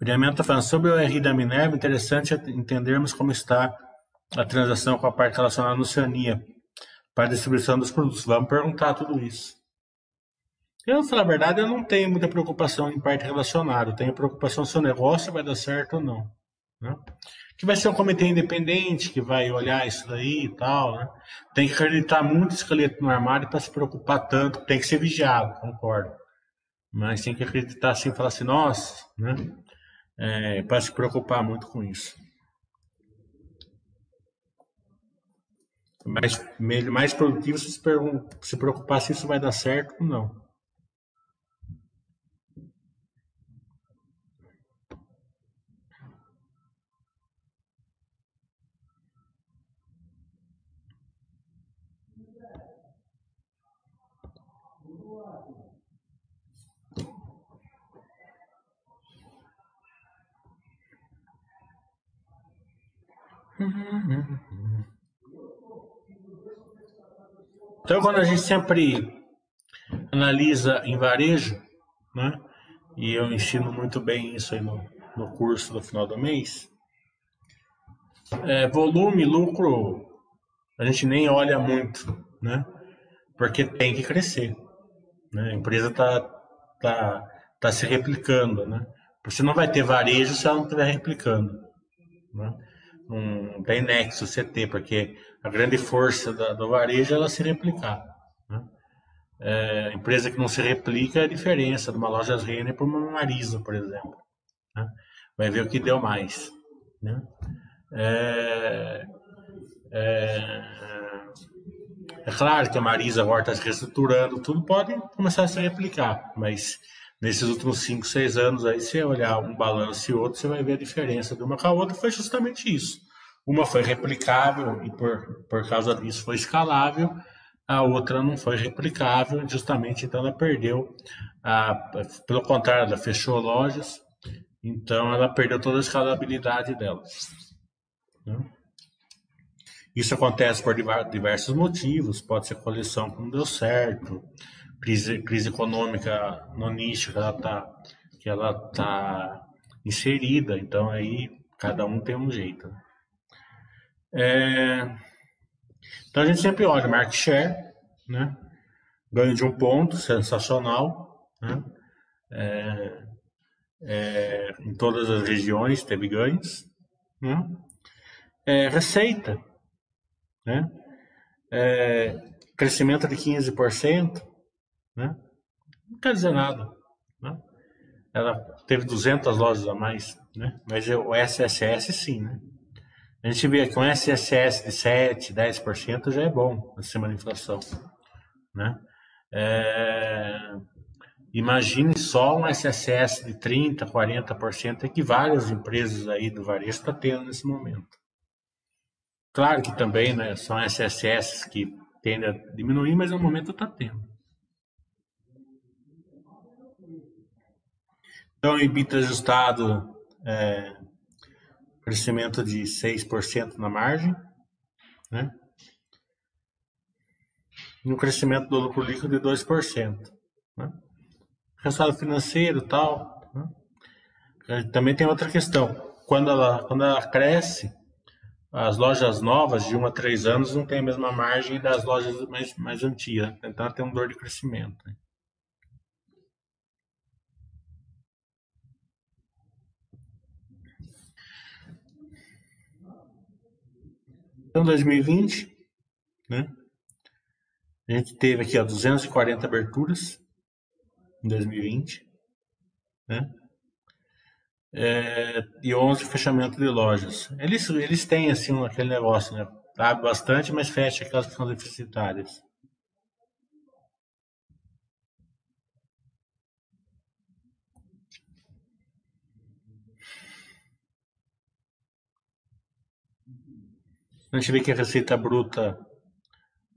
[SPEAKER 1] O Damiano está falando sobre o RI da Minerva, interessante entendermos como está a transação com a parte relacionada à Oceania para a distribuição dos produtos. Vamos perguntar tudo isso. Eu, falar a verdade, eu não tenho muita preocupação em parte relacionada. Eu tenho preocupação se o negócio vai dar certo ou não. Né? Que vai ser um comitê independente que vai olhar isso daí e tal. Né? Tem que acreditar muito esqueleto no armário para se preocupar tanto. Tem que ser vigiado, concordo. Mas tem que acreditar assim falar assim, nossa, né? É, para se preocupar muito com isso. Mais, mais produtivo se, se preocupar se isso vai dar certo ou não. Então, quando a gente sempre analisa em varejo, né? E eu ensino muito bem isso aí no, no curso do final do mês. É, volume, lucro, a gente nem olha muito, né? Porque tem que crescer. Né? A empresa está tá, tá se replicando, né? Você não vai ter varejo se ela não estiver replicando. Né? Não tem nexo CT, porque a grande força da, do varejo ela se replicar. Né? É, empresa que não se replica é a diferença de uma loja Renner para uma Marisa, por exemplo. Né? Vai ver o que deu mais. Né? É, é, é claro que a Marisa agora está se reestruturando, tudo pode começar a se replicar, mas nesses últimos 5, 6 anos, aí, se olhar um balanço e outro, você vai ver a diferença de uma com a outra, foi justamente isso. Uma foi replicável e por, por causa disso foi escalável, a outra não foi replicável, justamente então ela perdeu, a, pelo contrário, ela fechou lojas, então ela perdeu toda a escalabilidade dela. Né? Isso acontece por diversos motivos, pode ser coleção que não deu certo, crise, crise econômica no nicho que ela está que ela tá inserida, então aí cada um tem um jeito. Né? É, então a gente sempre olha market share, né? ganho de um ponto, sensacional, né? É, é, em todas as regiões teve ganhos, né? É, receita, né? É, crescimento de 15%, né? não quer dizer nada. Né? Ela teve 200 lojas a mais, né? mas o SSS sim. Né? A gente vê que um SSS de 7, 10% já é bom acima da inflação. Né? É... Imagine só um SSS de 30%, 40% que várias empresas aí do varejo estão tá tendo nesse momento. Claro que também né, são SSS que tendem a diminuir, mas no momento está tendo. Então, EBITDA ajustado, é, crescimento de 6% na margem, né? E um crescimento do lucro líquido de 2%. Né? Resultado financeiro tal. Né? Também tem outra questão. Quando ela, quando ela cresce, as lojas novas de 1 a 3 anos não têm a mesma margem das lojas mais, mais antigas. Então ela tem um dor de crescimento. Né? Então, 2020, né? A gente teve aqui ó, 240 aberturas em 2020, né? É, e 11 fechamentos de lojas. Eles, eles têm assim aquele negócio, né? Abre bastante, mas fecha aquelas que são deficitárias. A gente vê que a receita bruta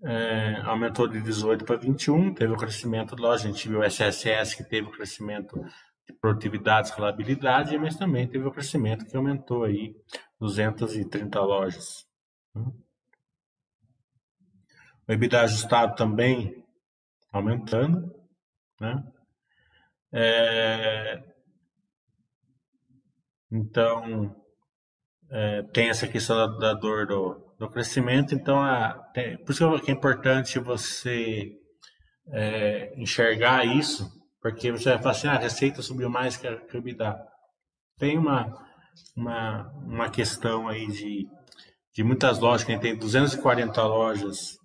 [SPEAKER 1] é, aumentou de 18 para 21, teve o crescimento, lógico, a gente viu o SSS que teve o crescimento de produtividade, escalabilidade, mas também teve o crescimento que aumentou aí 230 lojas. O EBITDA ajustado também aumentando, né? É, Então, é, tem essa questão da, da dor do, do, crescimento. Então, a, tem, por isso que é importante você é, enxergar isso, porque você vai falar assim, ah, a receita subiu mais que a, que EBITDA. Tem uma, uma, uma questão aí de, de muitas lojas, que tem 240 lojas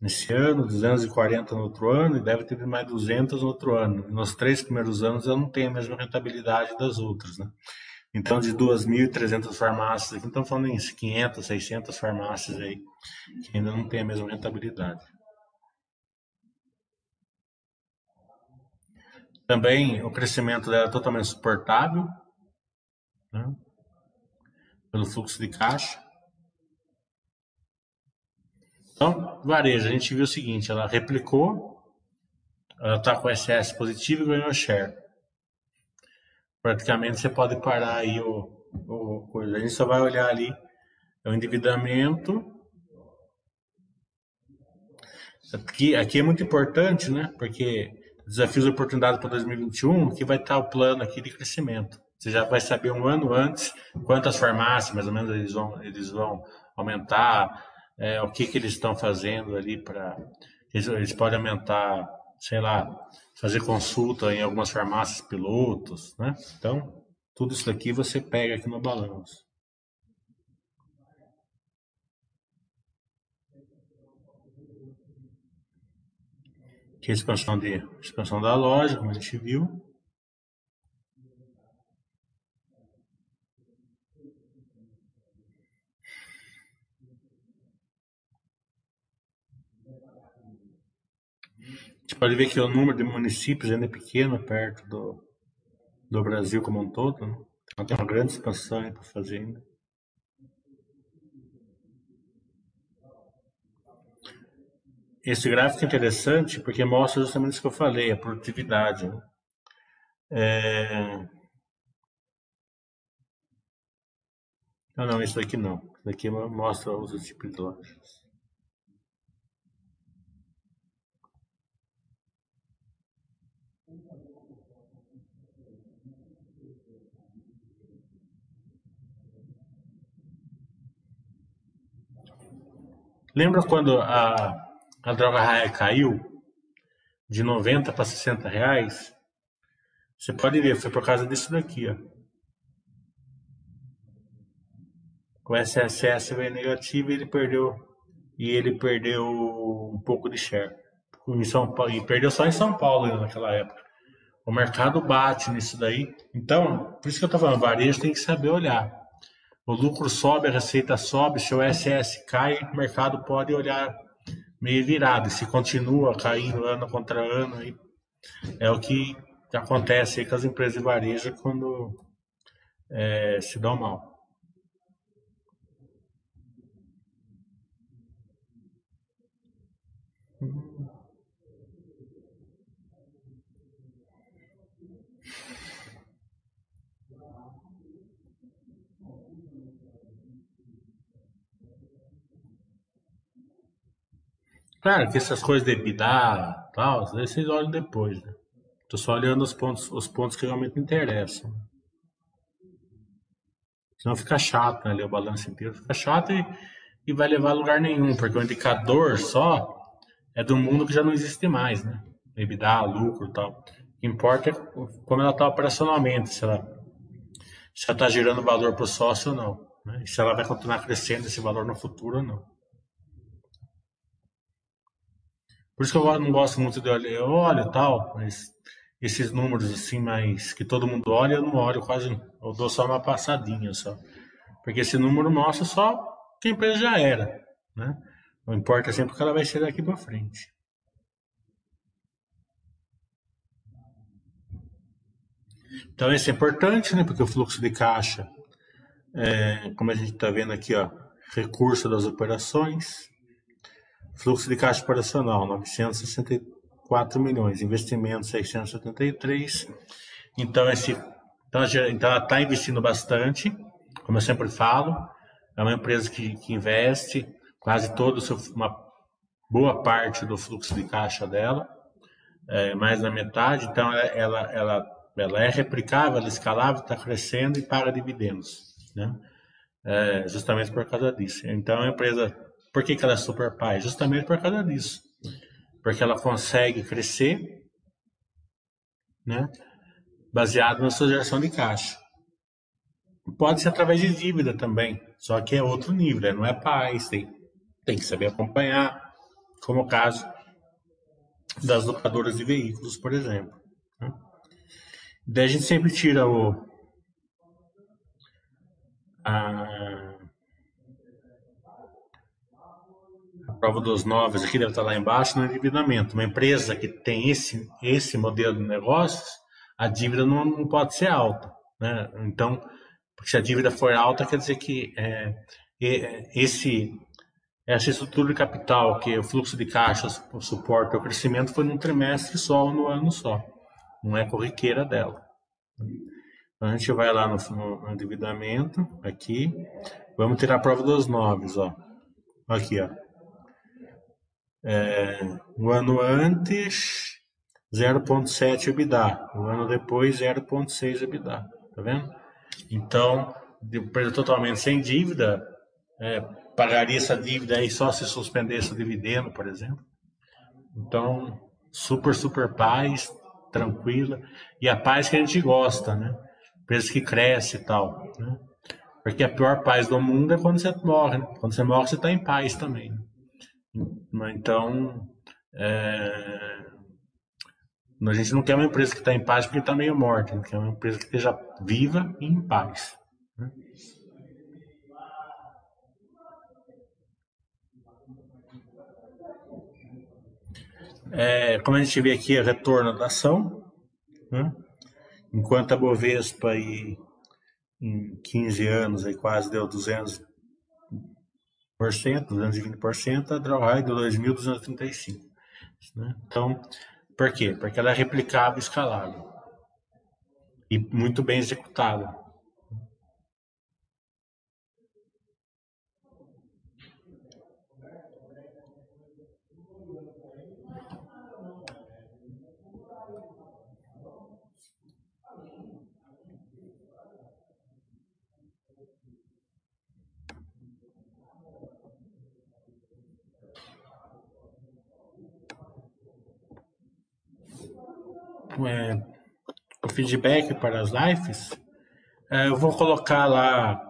[SPEAKER 1] nesse ano, 240 no outro ano, e deve ter mais 200 no outro ano. Nos três primeiros anos eu não tenho a mesma rentabilidade das outras, né? Então, de 2.300 farmácias, aqui estamos falando em 500, 600 farmácias aí, que ainda não tem a mesma rentabilidade. Também o crescimento dela é totalmente suportável, né? pelo fluxo de caixa. Então, varejo, a gente viu o seguinte, ela replicou, ela está com SS positivo e ganhou share. Praticamente você pode parar aí o, o coisa. A gente só vai olhar ali o endividamento. Aqui, aqui é muito importante, né? Porque desafios e oportunidades para 2021, que vai estar o plano aqui de crescimento. Você já vai saber um ano antes quantas farmácias, mais ou menos, eles vão, eles vão aumentar, é, o que, que eles estão fazendo ali para. Eles, eles, podem aumentar, sei lá, fazer consulta em algumas farmácias pilotos, né? Então, tudo isso daqui você pega aqui no balanço. Que é a expansão, de, expansão da loja, como a gente viu. Gente pode ver que o número de municípios ainda é pequeno perto do, do Brasil como um todo. Né? Então tem uma grande expansão para fazer ainda. Esse gráfico é interessante porque mostra justamente isso que eu falei, a produtividade. Né? É... Não, não, isso aqui não. Isso daqui mostra os tipos de lojas. Lembra quando a, a droga raia caiu de 90 para 60 reais? Você pode ver, foi por causa disso daqui, ó. O SSS veio negativo e ele perdeu e ele perdeu um pouco de share. Em São Paulo, e perdeu só em São Paulo naquela época. O mercado bate nisso daí. Então, por isso que eu estou falando, varejo tem que saber olhar o lucro sobe, a receita sobe, se o SS cai, o mercado pode olhar meio virado. E se continua caindo ano contra ano, aí é o que acontece aí com as empresas de varejo quando é, se dão mal. Claro que essas coisas de EBITDA, tal, vocês olham depois, né? Tô só olhando os pontos, os pontos que realmente interessam. Senão fica chato, né? O balanço inteiro fica chato e, e vai levar a lugar nenhum, porque o indicador só é do mundo que já não existe mais, né? EBITDA, lucro tal. O que importa é como ela está operacionalmente, se ela está gerando valor para o sócio ou não. Né? Se ela vai continuar crescendo esse valor no futuro ou não. Por isso que eu não gosto muito de olhar, eu olho tal, mas esses números assim, mais que todo mundo olha, eu não olho quase, eu dou só uma passadinha só. Porque esse número mostra só que a empresa já era, né? Não importa sempre o que ela vai ser daqui para frente. Então isso é importante, né? Porque o fluxo de caixa, é, como a gente está vendo aqui, ó, recurso das operações, Fluxo de caixa operacional, 964 milhões. Investimentos, 673. Então, esse, então, então ela está investindo bastante, como eu sempre falo. É uma empresa que, que investe quase todo, uma boa parte do fluxo de caixa dela, é, mais da metade. Então, ela, ela, ela ela é replicável, ela é escalável, está crescendo e paga dividendos, né? É, justamente por causa disso. Então, a empresa, por que, que ela é super pai? Justamente por causa disso. Porque ela consegue crescer, né? Baseado na sua geração de caixa. Pode ser através de dívida também, só que é outro nível, né? não é paz, tem, tem que saber acompanhar, como o caso das locadoras de veículos, por exemplo. Né? Daí a gente sempre tira o, a, prova dos novos, aqui deve estar lá embaixo, no endividamento. Uma empresa que tem esse, esse modelo de negócios, a dívida não, não pode ser alta. Né? Então, se a dívida for alta, quer dizer que é, esse, essa estrutura de capital, que o fluxo de caixa suporta o crescimento, foi num trimestre só ou no ano só. Não é corriqueira dela. Então, a gente vai lá no, no endividamento, aqui. Vamos tirar a prova dos noves, ó. Aqui, ó. É, o ano antes, 0,7 EBITDA. O ano depois, 0,6 EBITDA. Tá vendo? Então, empresa totalmente sem dívida, é, pagaria essa dívida aí só se suspendesse o dividendo, por exemplo. Então, super, super paz, tranquila. E a paz que a gente gosta, né? Empresa que cresce e tal, né? Porque a pior paz do mundo é quando você morre. Né? Quando você morre, você está em paz também. Então, é, a gente não quer uma empresa que está em paz porque está meio morta. A gente quer uma empresa que esteja viva e em paz. Né? É, como a gente vê aqui, é retorno da ação. Né? Enquanto a Bovespa aí, em 15 anos aí quase deu 200%, 220%, a Drawhigh deu 2.235%. Né? Então, por quê? Porque ela é replicável escalável. E muito bem executada. É, o feedback para as lives, é, eu vou colocar lá,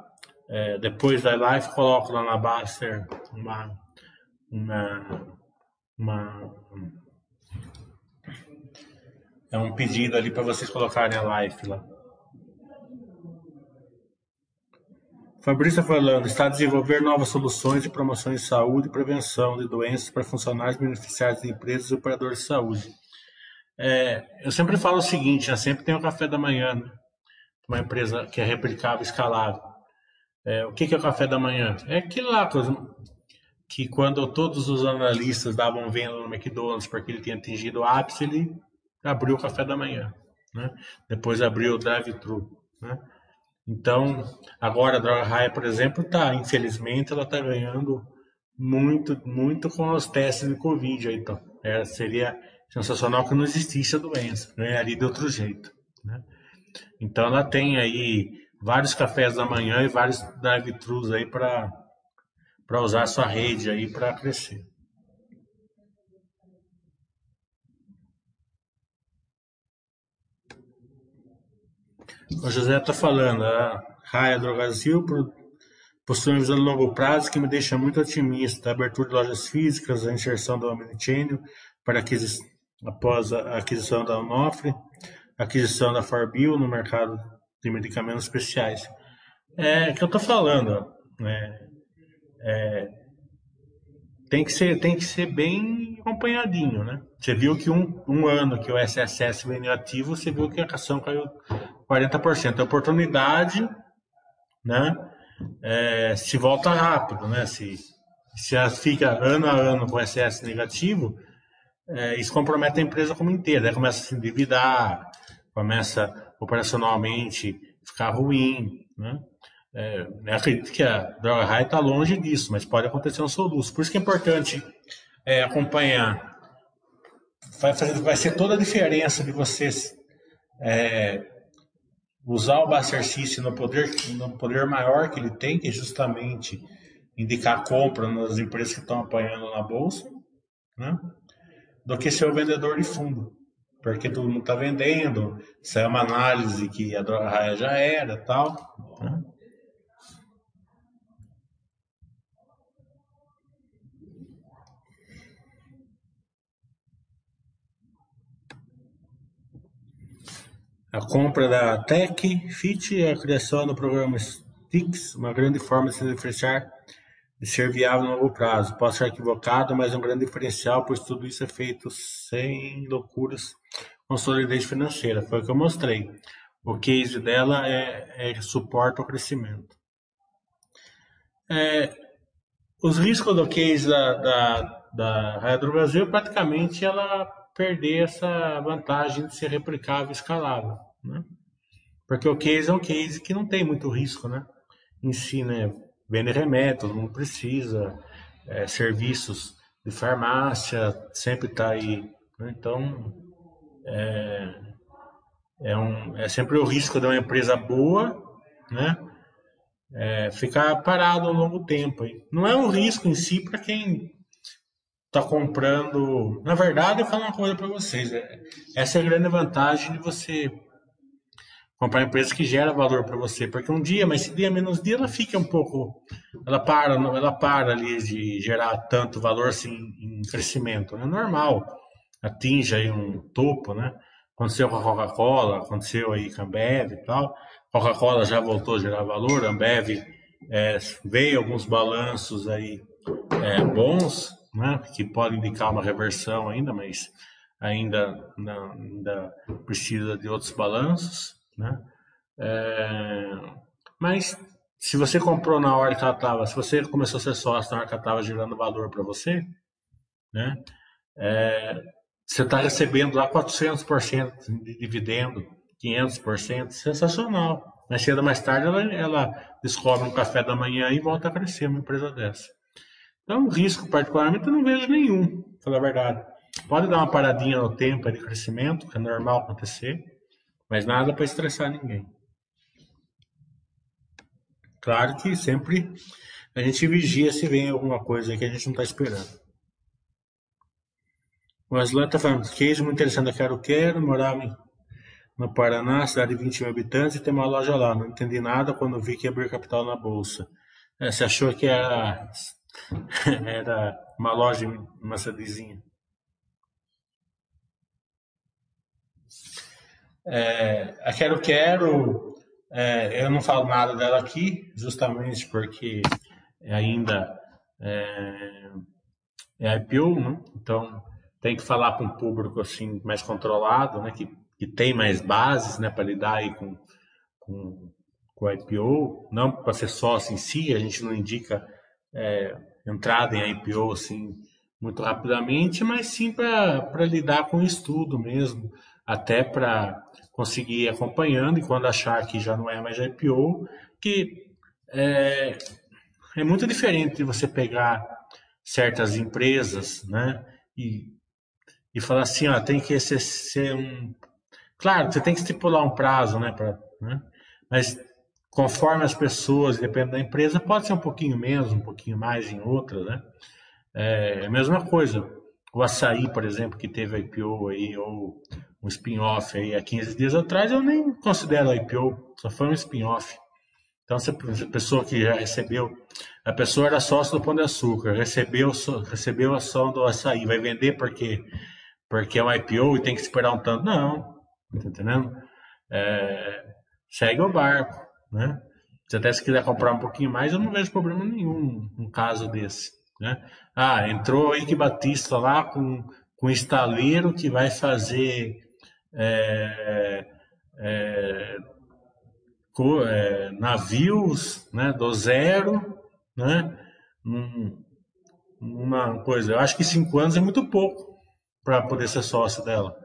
[SPEAKER 1] é, depois da live, coloco lá na Baster uma, uma, uma é um pedido ali para vocês colocarem a live lá. Fabrício falando, está a desenvolver novas soluções de promoções de saúde e prevenção de doenças para funcionários beneficiários de empresas e operadores de saúde. É, eu sempre falo o seguinte, né? sempre tem o café da manhã, né? uma empresa que é replicável, escalável. É, o que, que é o café da manhã? É aquilo lá que quando todos os analistas davam venda no McDonald's porque ele tinha atingido o ápice, ele abriu o café da manhã. Né? Depois abriu o drive-thru. Né? Então, agora a Droga Raia, por exemplo, está, infelizmente, ela está ganhando muito, muito com os testes de Covid. Aí, então, é, seria sensacional que não existisse a doença, ganharia de outro jeito. Né? Então ela tem aí vários cafés da manhã e vários drive-thrus aí para para usar a sua rede aí para crescer. O José está falando, a Raia Drogazil possui uma visão de longo prazo que me deixa muito otimista. A abertura de lojas físicas, a inserção do Omnichannel para aquisição após a aquisição da Onofre, aquisição da Farbio no mercado de medicamentos especiais. É que eu estou falando, né? É, tem que ser tem que ser bem acompanhadinho, né? Você viu que um, um ano que o SSS veio ativo, você viu que a ação caiu 40%. A oportunidade, né? É, se volta rápido, né? Se se fica ano a ano com SS negativo, é, isso compromete a empresa como inteira. Começa a se endividar, começa operacionalmente ficar ruim. Né? É, eu acredito que a droga high está longe disso, mas pode acontecer um soluço. Por isso que é importante é, acompanhar. Vai, fazer, vai ser toda a diferença de vocês é, usar o Buster System no poder, no poder maior que ele tem, que é justamente indicar compra nas empresas que estão apanhando na bolsa, né? Do que ser o vendedor de fundo. Porque todo mundo está vendendo, isso é uma análise que a raia já era tal. A compra da Tech Fit e a criação do programa Stix, uma grande forma de se diferenciar de ser viável no longo prazo. Posso estar equivocado, mas é um grande diferencial, pois tudo isso é feito sem loucuras com solidez financeira. Foi o que eu mostrei. O case dela é, é suporte ao crescimento. É, os riscos do case da, da, da Raia do Brasil, praticamente ela perder essa vantagem de ser replicável e escalável. Né? Porque o case é um case que não tem muito risco né? em si, né? Vende remédio, todo mundo precisa, é, serviços de farmácia, sempre está aí. Né? Então, é, é, um, é sempre o risco de uma empresa boa, né? É, ficar parado ao longo tempo. Não é um risco em si para quem está comprando. Na verdade, eu falo uma coisa para vocês: é, essa é a grande vantagem de você comprar empresa que gera valor para você, porque um dia, mas se dia menos dia, ela fica um pouco, ela para, ela para ali de gerar tanto valor assim em crescimento, é normal, atinge aí um topo, né? Aconteceu com a Coca-Cola, aconteceu aí com a Ambev e tal. Coca-Cola já voltou a gerar valor, a Ambev é, veio alguns balanços aí é, bons, né, que pode indicar uma reversão ainda, mas ainda, ainda precisa de outros balanços. Né? É, mas se você comprou na hora que ela estava, se você começou a ser sócio na hora que ela estava gerando valor para você, né? É, você está recebendo lá 400% de dividendo, 500%, sensacional. Mais cedo ou mais tarde ela, ela descobre um café da manhã e volta a crescer uma empresa dessa. Então, risco, particularmente, eu não vejo nenhum, para falar a verdade. Pode dar uma paradinha no tempo de crescimento, que é normal acontecer, mas nada para estressar ninguém. Claro que sempre a gente vigia se vem alguma coisa que a gente não está esperando. O Aslan está falando, queijo muito interessante, eu quero, quero, morava no Paraná, cidade de 20 mil habitantes, e tem uma loja lá. Não entendi nada quando vi que abrir capital na Bolsa. É, você achou que era Era uma loja uma cidadezinha. É, a Quero Quero, é, eu não falo nada dela aqui, justamente porque ainda é, é IPO, né? então tem que falar com um público assim mais controlado, né? que, que tem mais bases né? para lidar aí com, com, com IPO, não para ser sócio em si, a gente não indica é, entrada em IPO assim muito rapidamente, mas sim para lidar com o estudo mesmo, até para conseguir ir acompanhando e quando achar que já não é mais IPO, que é, é muito diferente de você pegar certas empresas, né, e, e falar assim, ó, tem que ser, ser um, claro, você tem que estipular um prazo, né, pra, né, mas conforme as pessoas, depende da empresa, pode ser um pouquinho menos, um pouquinho mais em outras, né? É a mesma coisa. O açaí, por exemplo, que teve IPO aí, ou um spin-off aí há 15 dias atrás, eu nem considero IPO, só foi um spin-off. Então, se a pessoa que já recebeu, a pessoa era sócio do Pão de Açúcar, recebeu, recebeu a ação do açaí, vai vender porque, porque é um IPO e tem que esperar um tanto. Não, tá entendendo? É, segue o barco. Né? Se até se quiser comprar um pouquinho mais, eu não vejo problema nenhum num caso desse. Né? Ah, entrou o Ike Batista lá com, com estaleiro que vai fazer é, é, é, navios né, do zero, né? uma coisa. Eu acho que cinco anos é muito pouco para poder ser sócio dela.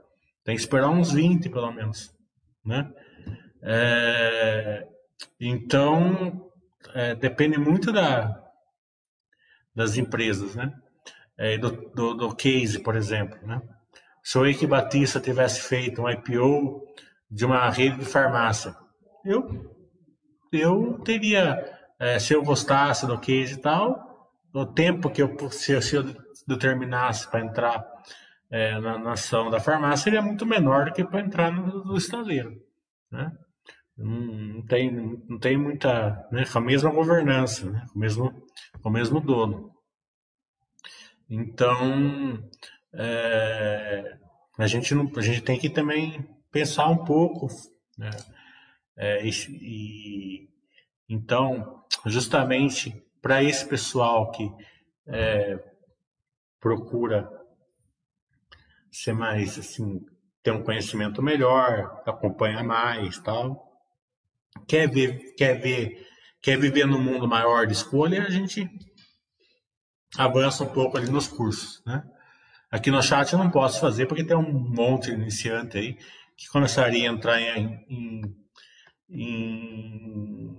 [SPEAKER 1] Tem que esperar uns 20, pelo menos. Né? É, então, é, depende muito da, das empresas, né? É, do, do, do, case, por exemplo, né? Se o Eike Batista tivesse feito um IPO de uma rede de farmácia. Eu, eu teria, é, se eu gostasse do case e tal, o tempo que eu, se, se eu determinasse para entrar é, na, na, ação da farmácia seria muito menor do que para entrar no, no estaleiro. Né? Não, tem, não tem muita. Né, com a mesma governança, né, com, o mesmo, com o mesmo dono. Então, é, a, gente não, a gente tem que também pensar um pouco. Né, é, e, e, então, justamente para esse pessoal que é, procura ser mais assim, ter um conhecimento melhor, acompanha mais, tal. Quer ver, quer ver, quer viver num mundo maior de escolha, a gente avança um pouco ali nos cursos, né? Aqui no chat eu não posso fazer porque tem um monte de iniciante aí que começaria a entrar em, em, em,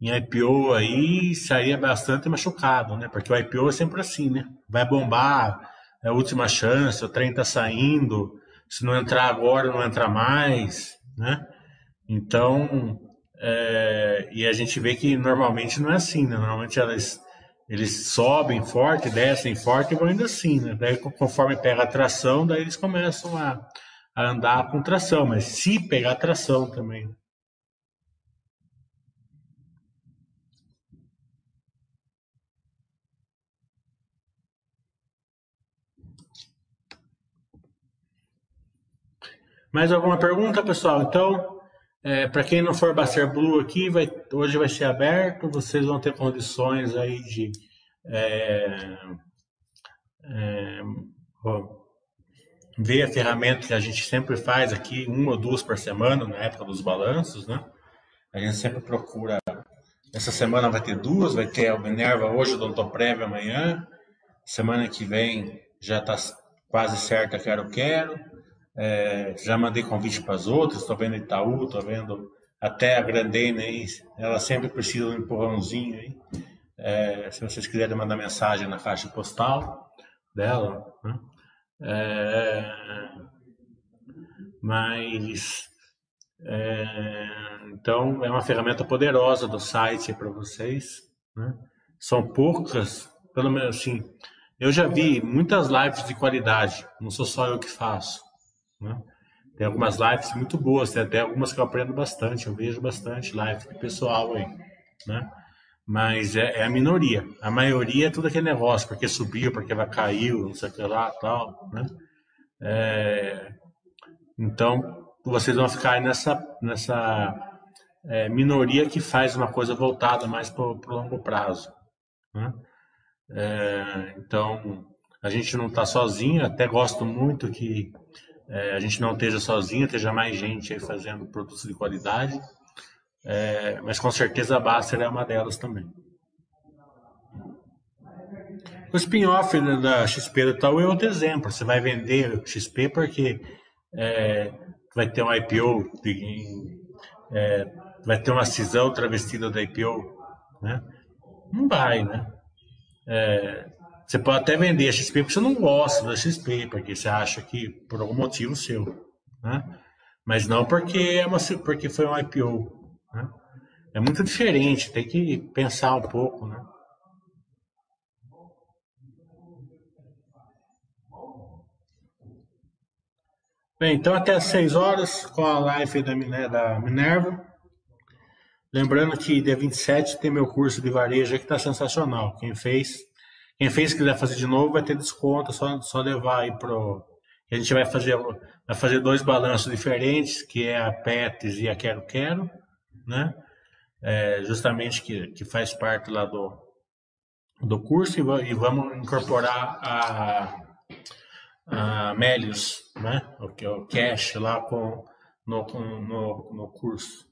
[SPEAKER 1] em IPO aí e sairia bastante machucado, né? Porque o IPO é sempre assim, né? Vai bombar, é a última chance, o trem tá saindo, se não entrar agora, não entra mais, né? Então, é, e a gente vê que normalmente não é assim, né? Normalmente elas, eles sobem forte, descem forte e vão indo assim, né? Daí, conforme pega a tração, daí eles começam a, a andar com tração, mas se pegar tração também. Mais alguma pergunta, pessoal? Então, é, para quem não for Baster Blue aqui, vai, hoje vai ser aberto, vocês vão ter condições aí de é, é, ver a ferramenta que a gente sempre faz aqui, uma ou duas por semana, na época dos balanços, né? A gente sempre procura. Essa semana vai ter duas, vai ter o Minerva hoje, o Doutor Prévio amanhã. Semana que vem já está quase certa Quero Quero. É, já mandei convite para as outras, estou vendo Itaú, estou vendo até a Grandene aí, ela sempre precisa de um empurrãozinho aí. É, se vocês quiserem mandar mensagem na caixa postal dela, né? é, mas é, então é uma ferramenta poderosa do site para vocês. Né? São poucas, pelo menos assim. Eu já vi muitas lives de qualidade, não sou só eu que faço. Né? Tem algumas lives muito boas, tem até algumas que eu aprendo bastante, eu vejo bastante live de pessoal aí, né? Mas é, é, a minoria. A maioria é tudo aquele negócio, porque subiu, porque vai caiu, não sei o que lá, tal, né? É, então, vocês vão ficar nessa, nessa é, minoria que faz uma coisa voltada mais para o longo prazo, né? É, então, a gente não está sozinho, até gosto muito que é, a gente não esteja sozinho, esteja mais gente aí fazendo produtos de qualidade, é, mas com certeza a Baster é uma delas também. O spin-off da XP e tal é outro exemplo. Você vai vender XP porque é, vai ter um IPO, de, é, vai ter uma cisão travestida da IPO, né? Não vai, né? É, você pode até vender a XP porque você não gosta da XP, porque você acha que por algum motivo seu, né? Mas não porque é uma, porque foi um IPO, né? É muito diferente, tem que pensar um pouco, né? Bem, então até às 6 horas com a live da, da Minerva. Lembrando que dia 27 tem meu curso de varejo que está sensacional. Quem fez quem fez quiser fazer de novo vai ter desconto, só, só levar aí pro. A gente vai fazer, vai fazer dois balanços diferentes, que é a PETS e a Quero Quero, né? É, justamente que, que faz parte lá do, do curso e, e vamos incorporar a, a Melius, né? O, que é o cash lá com, no, no, no curso.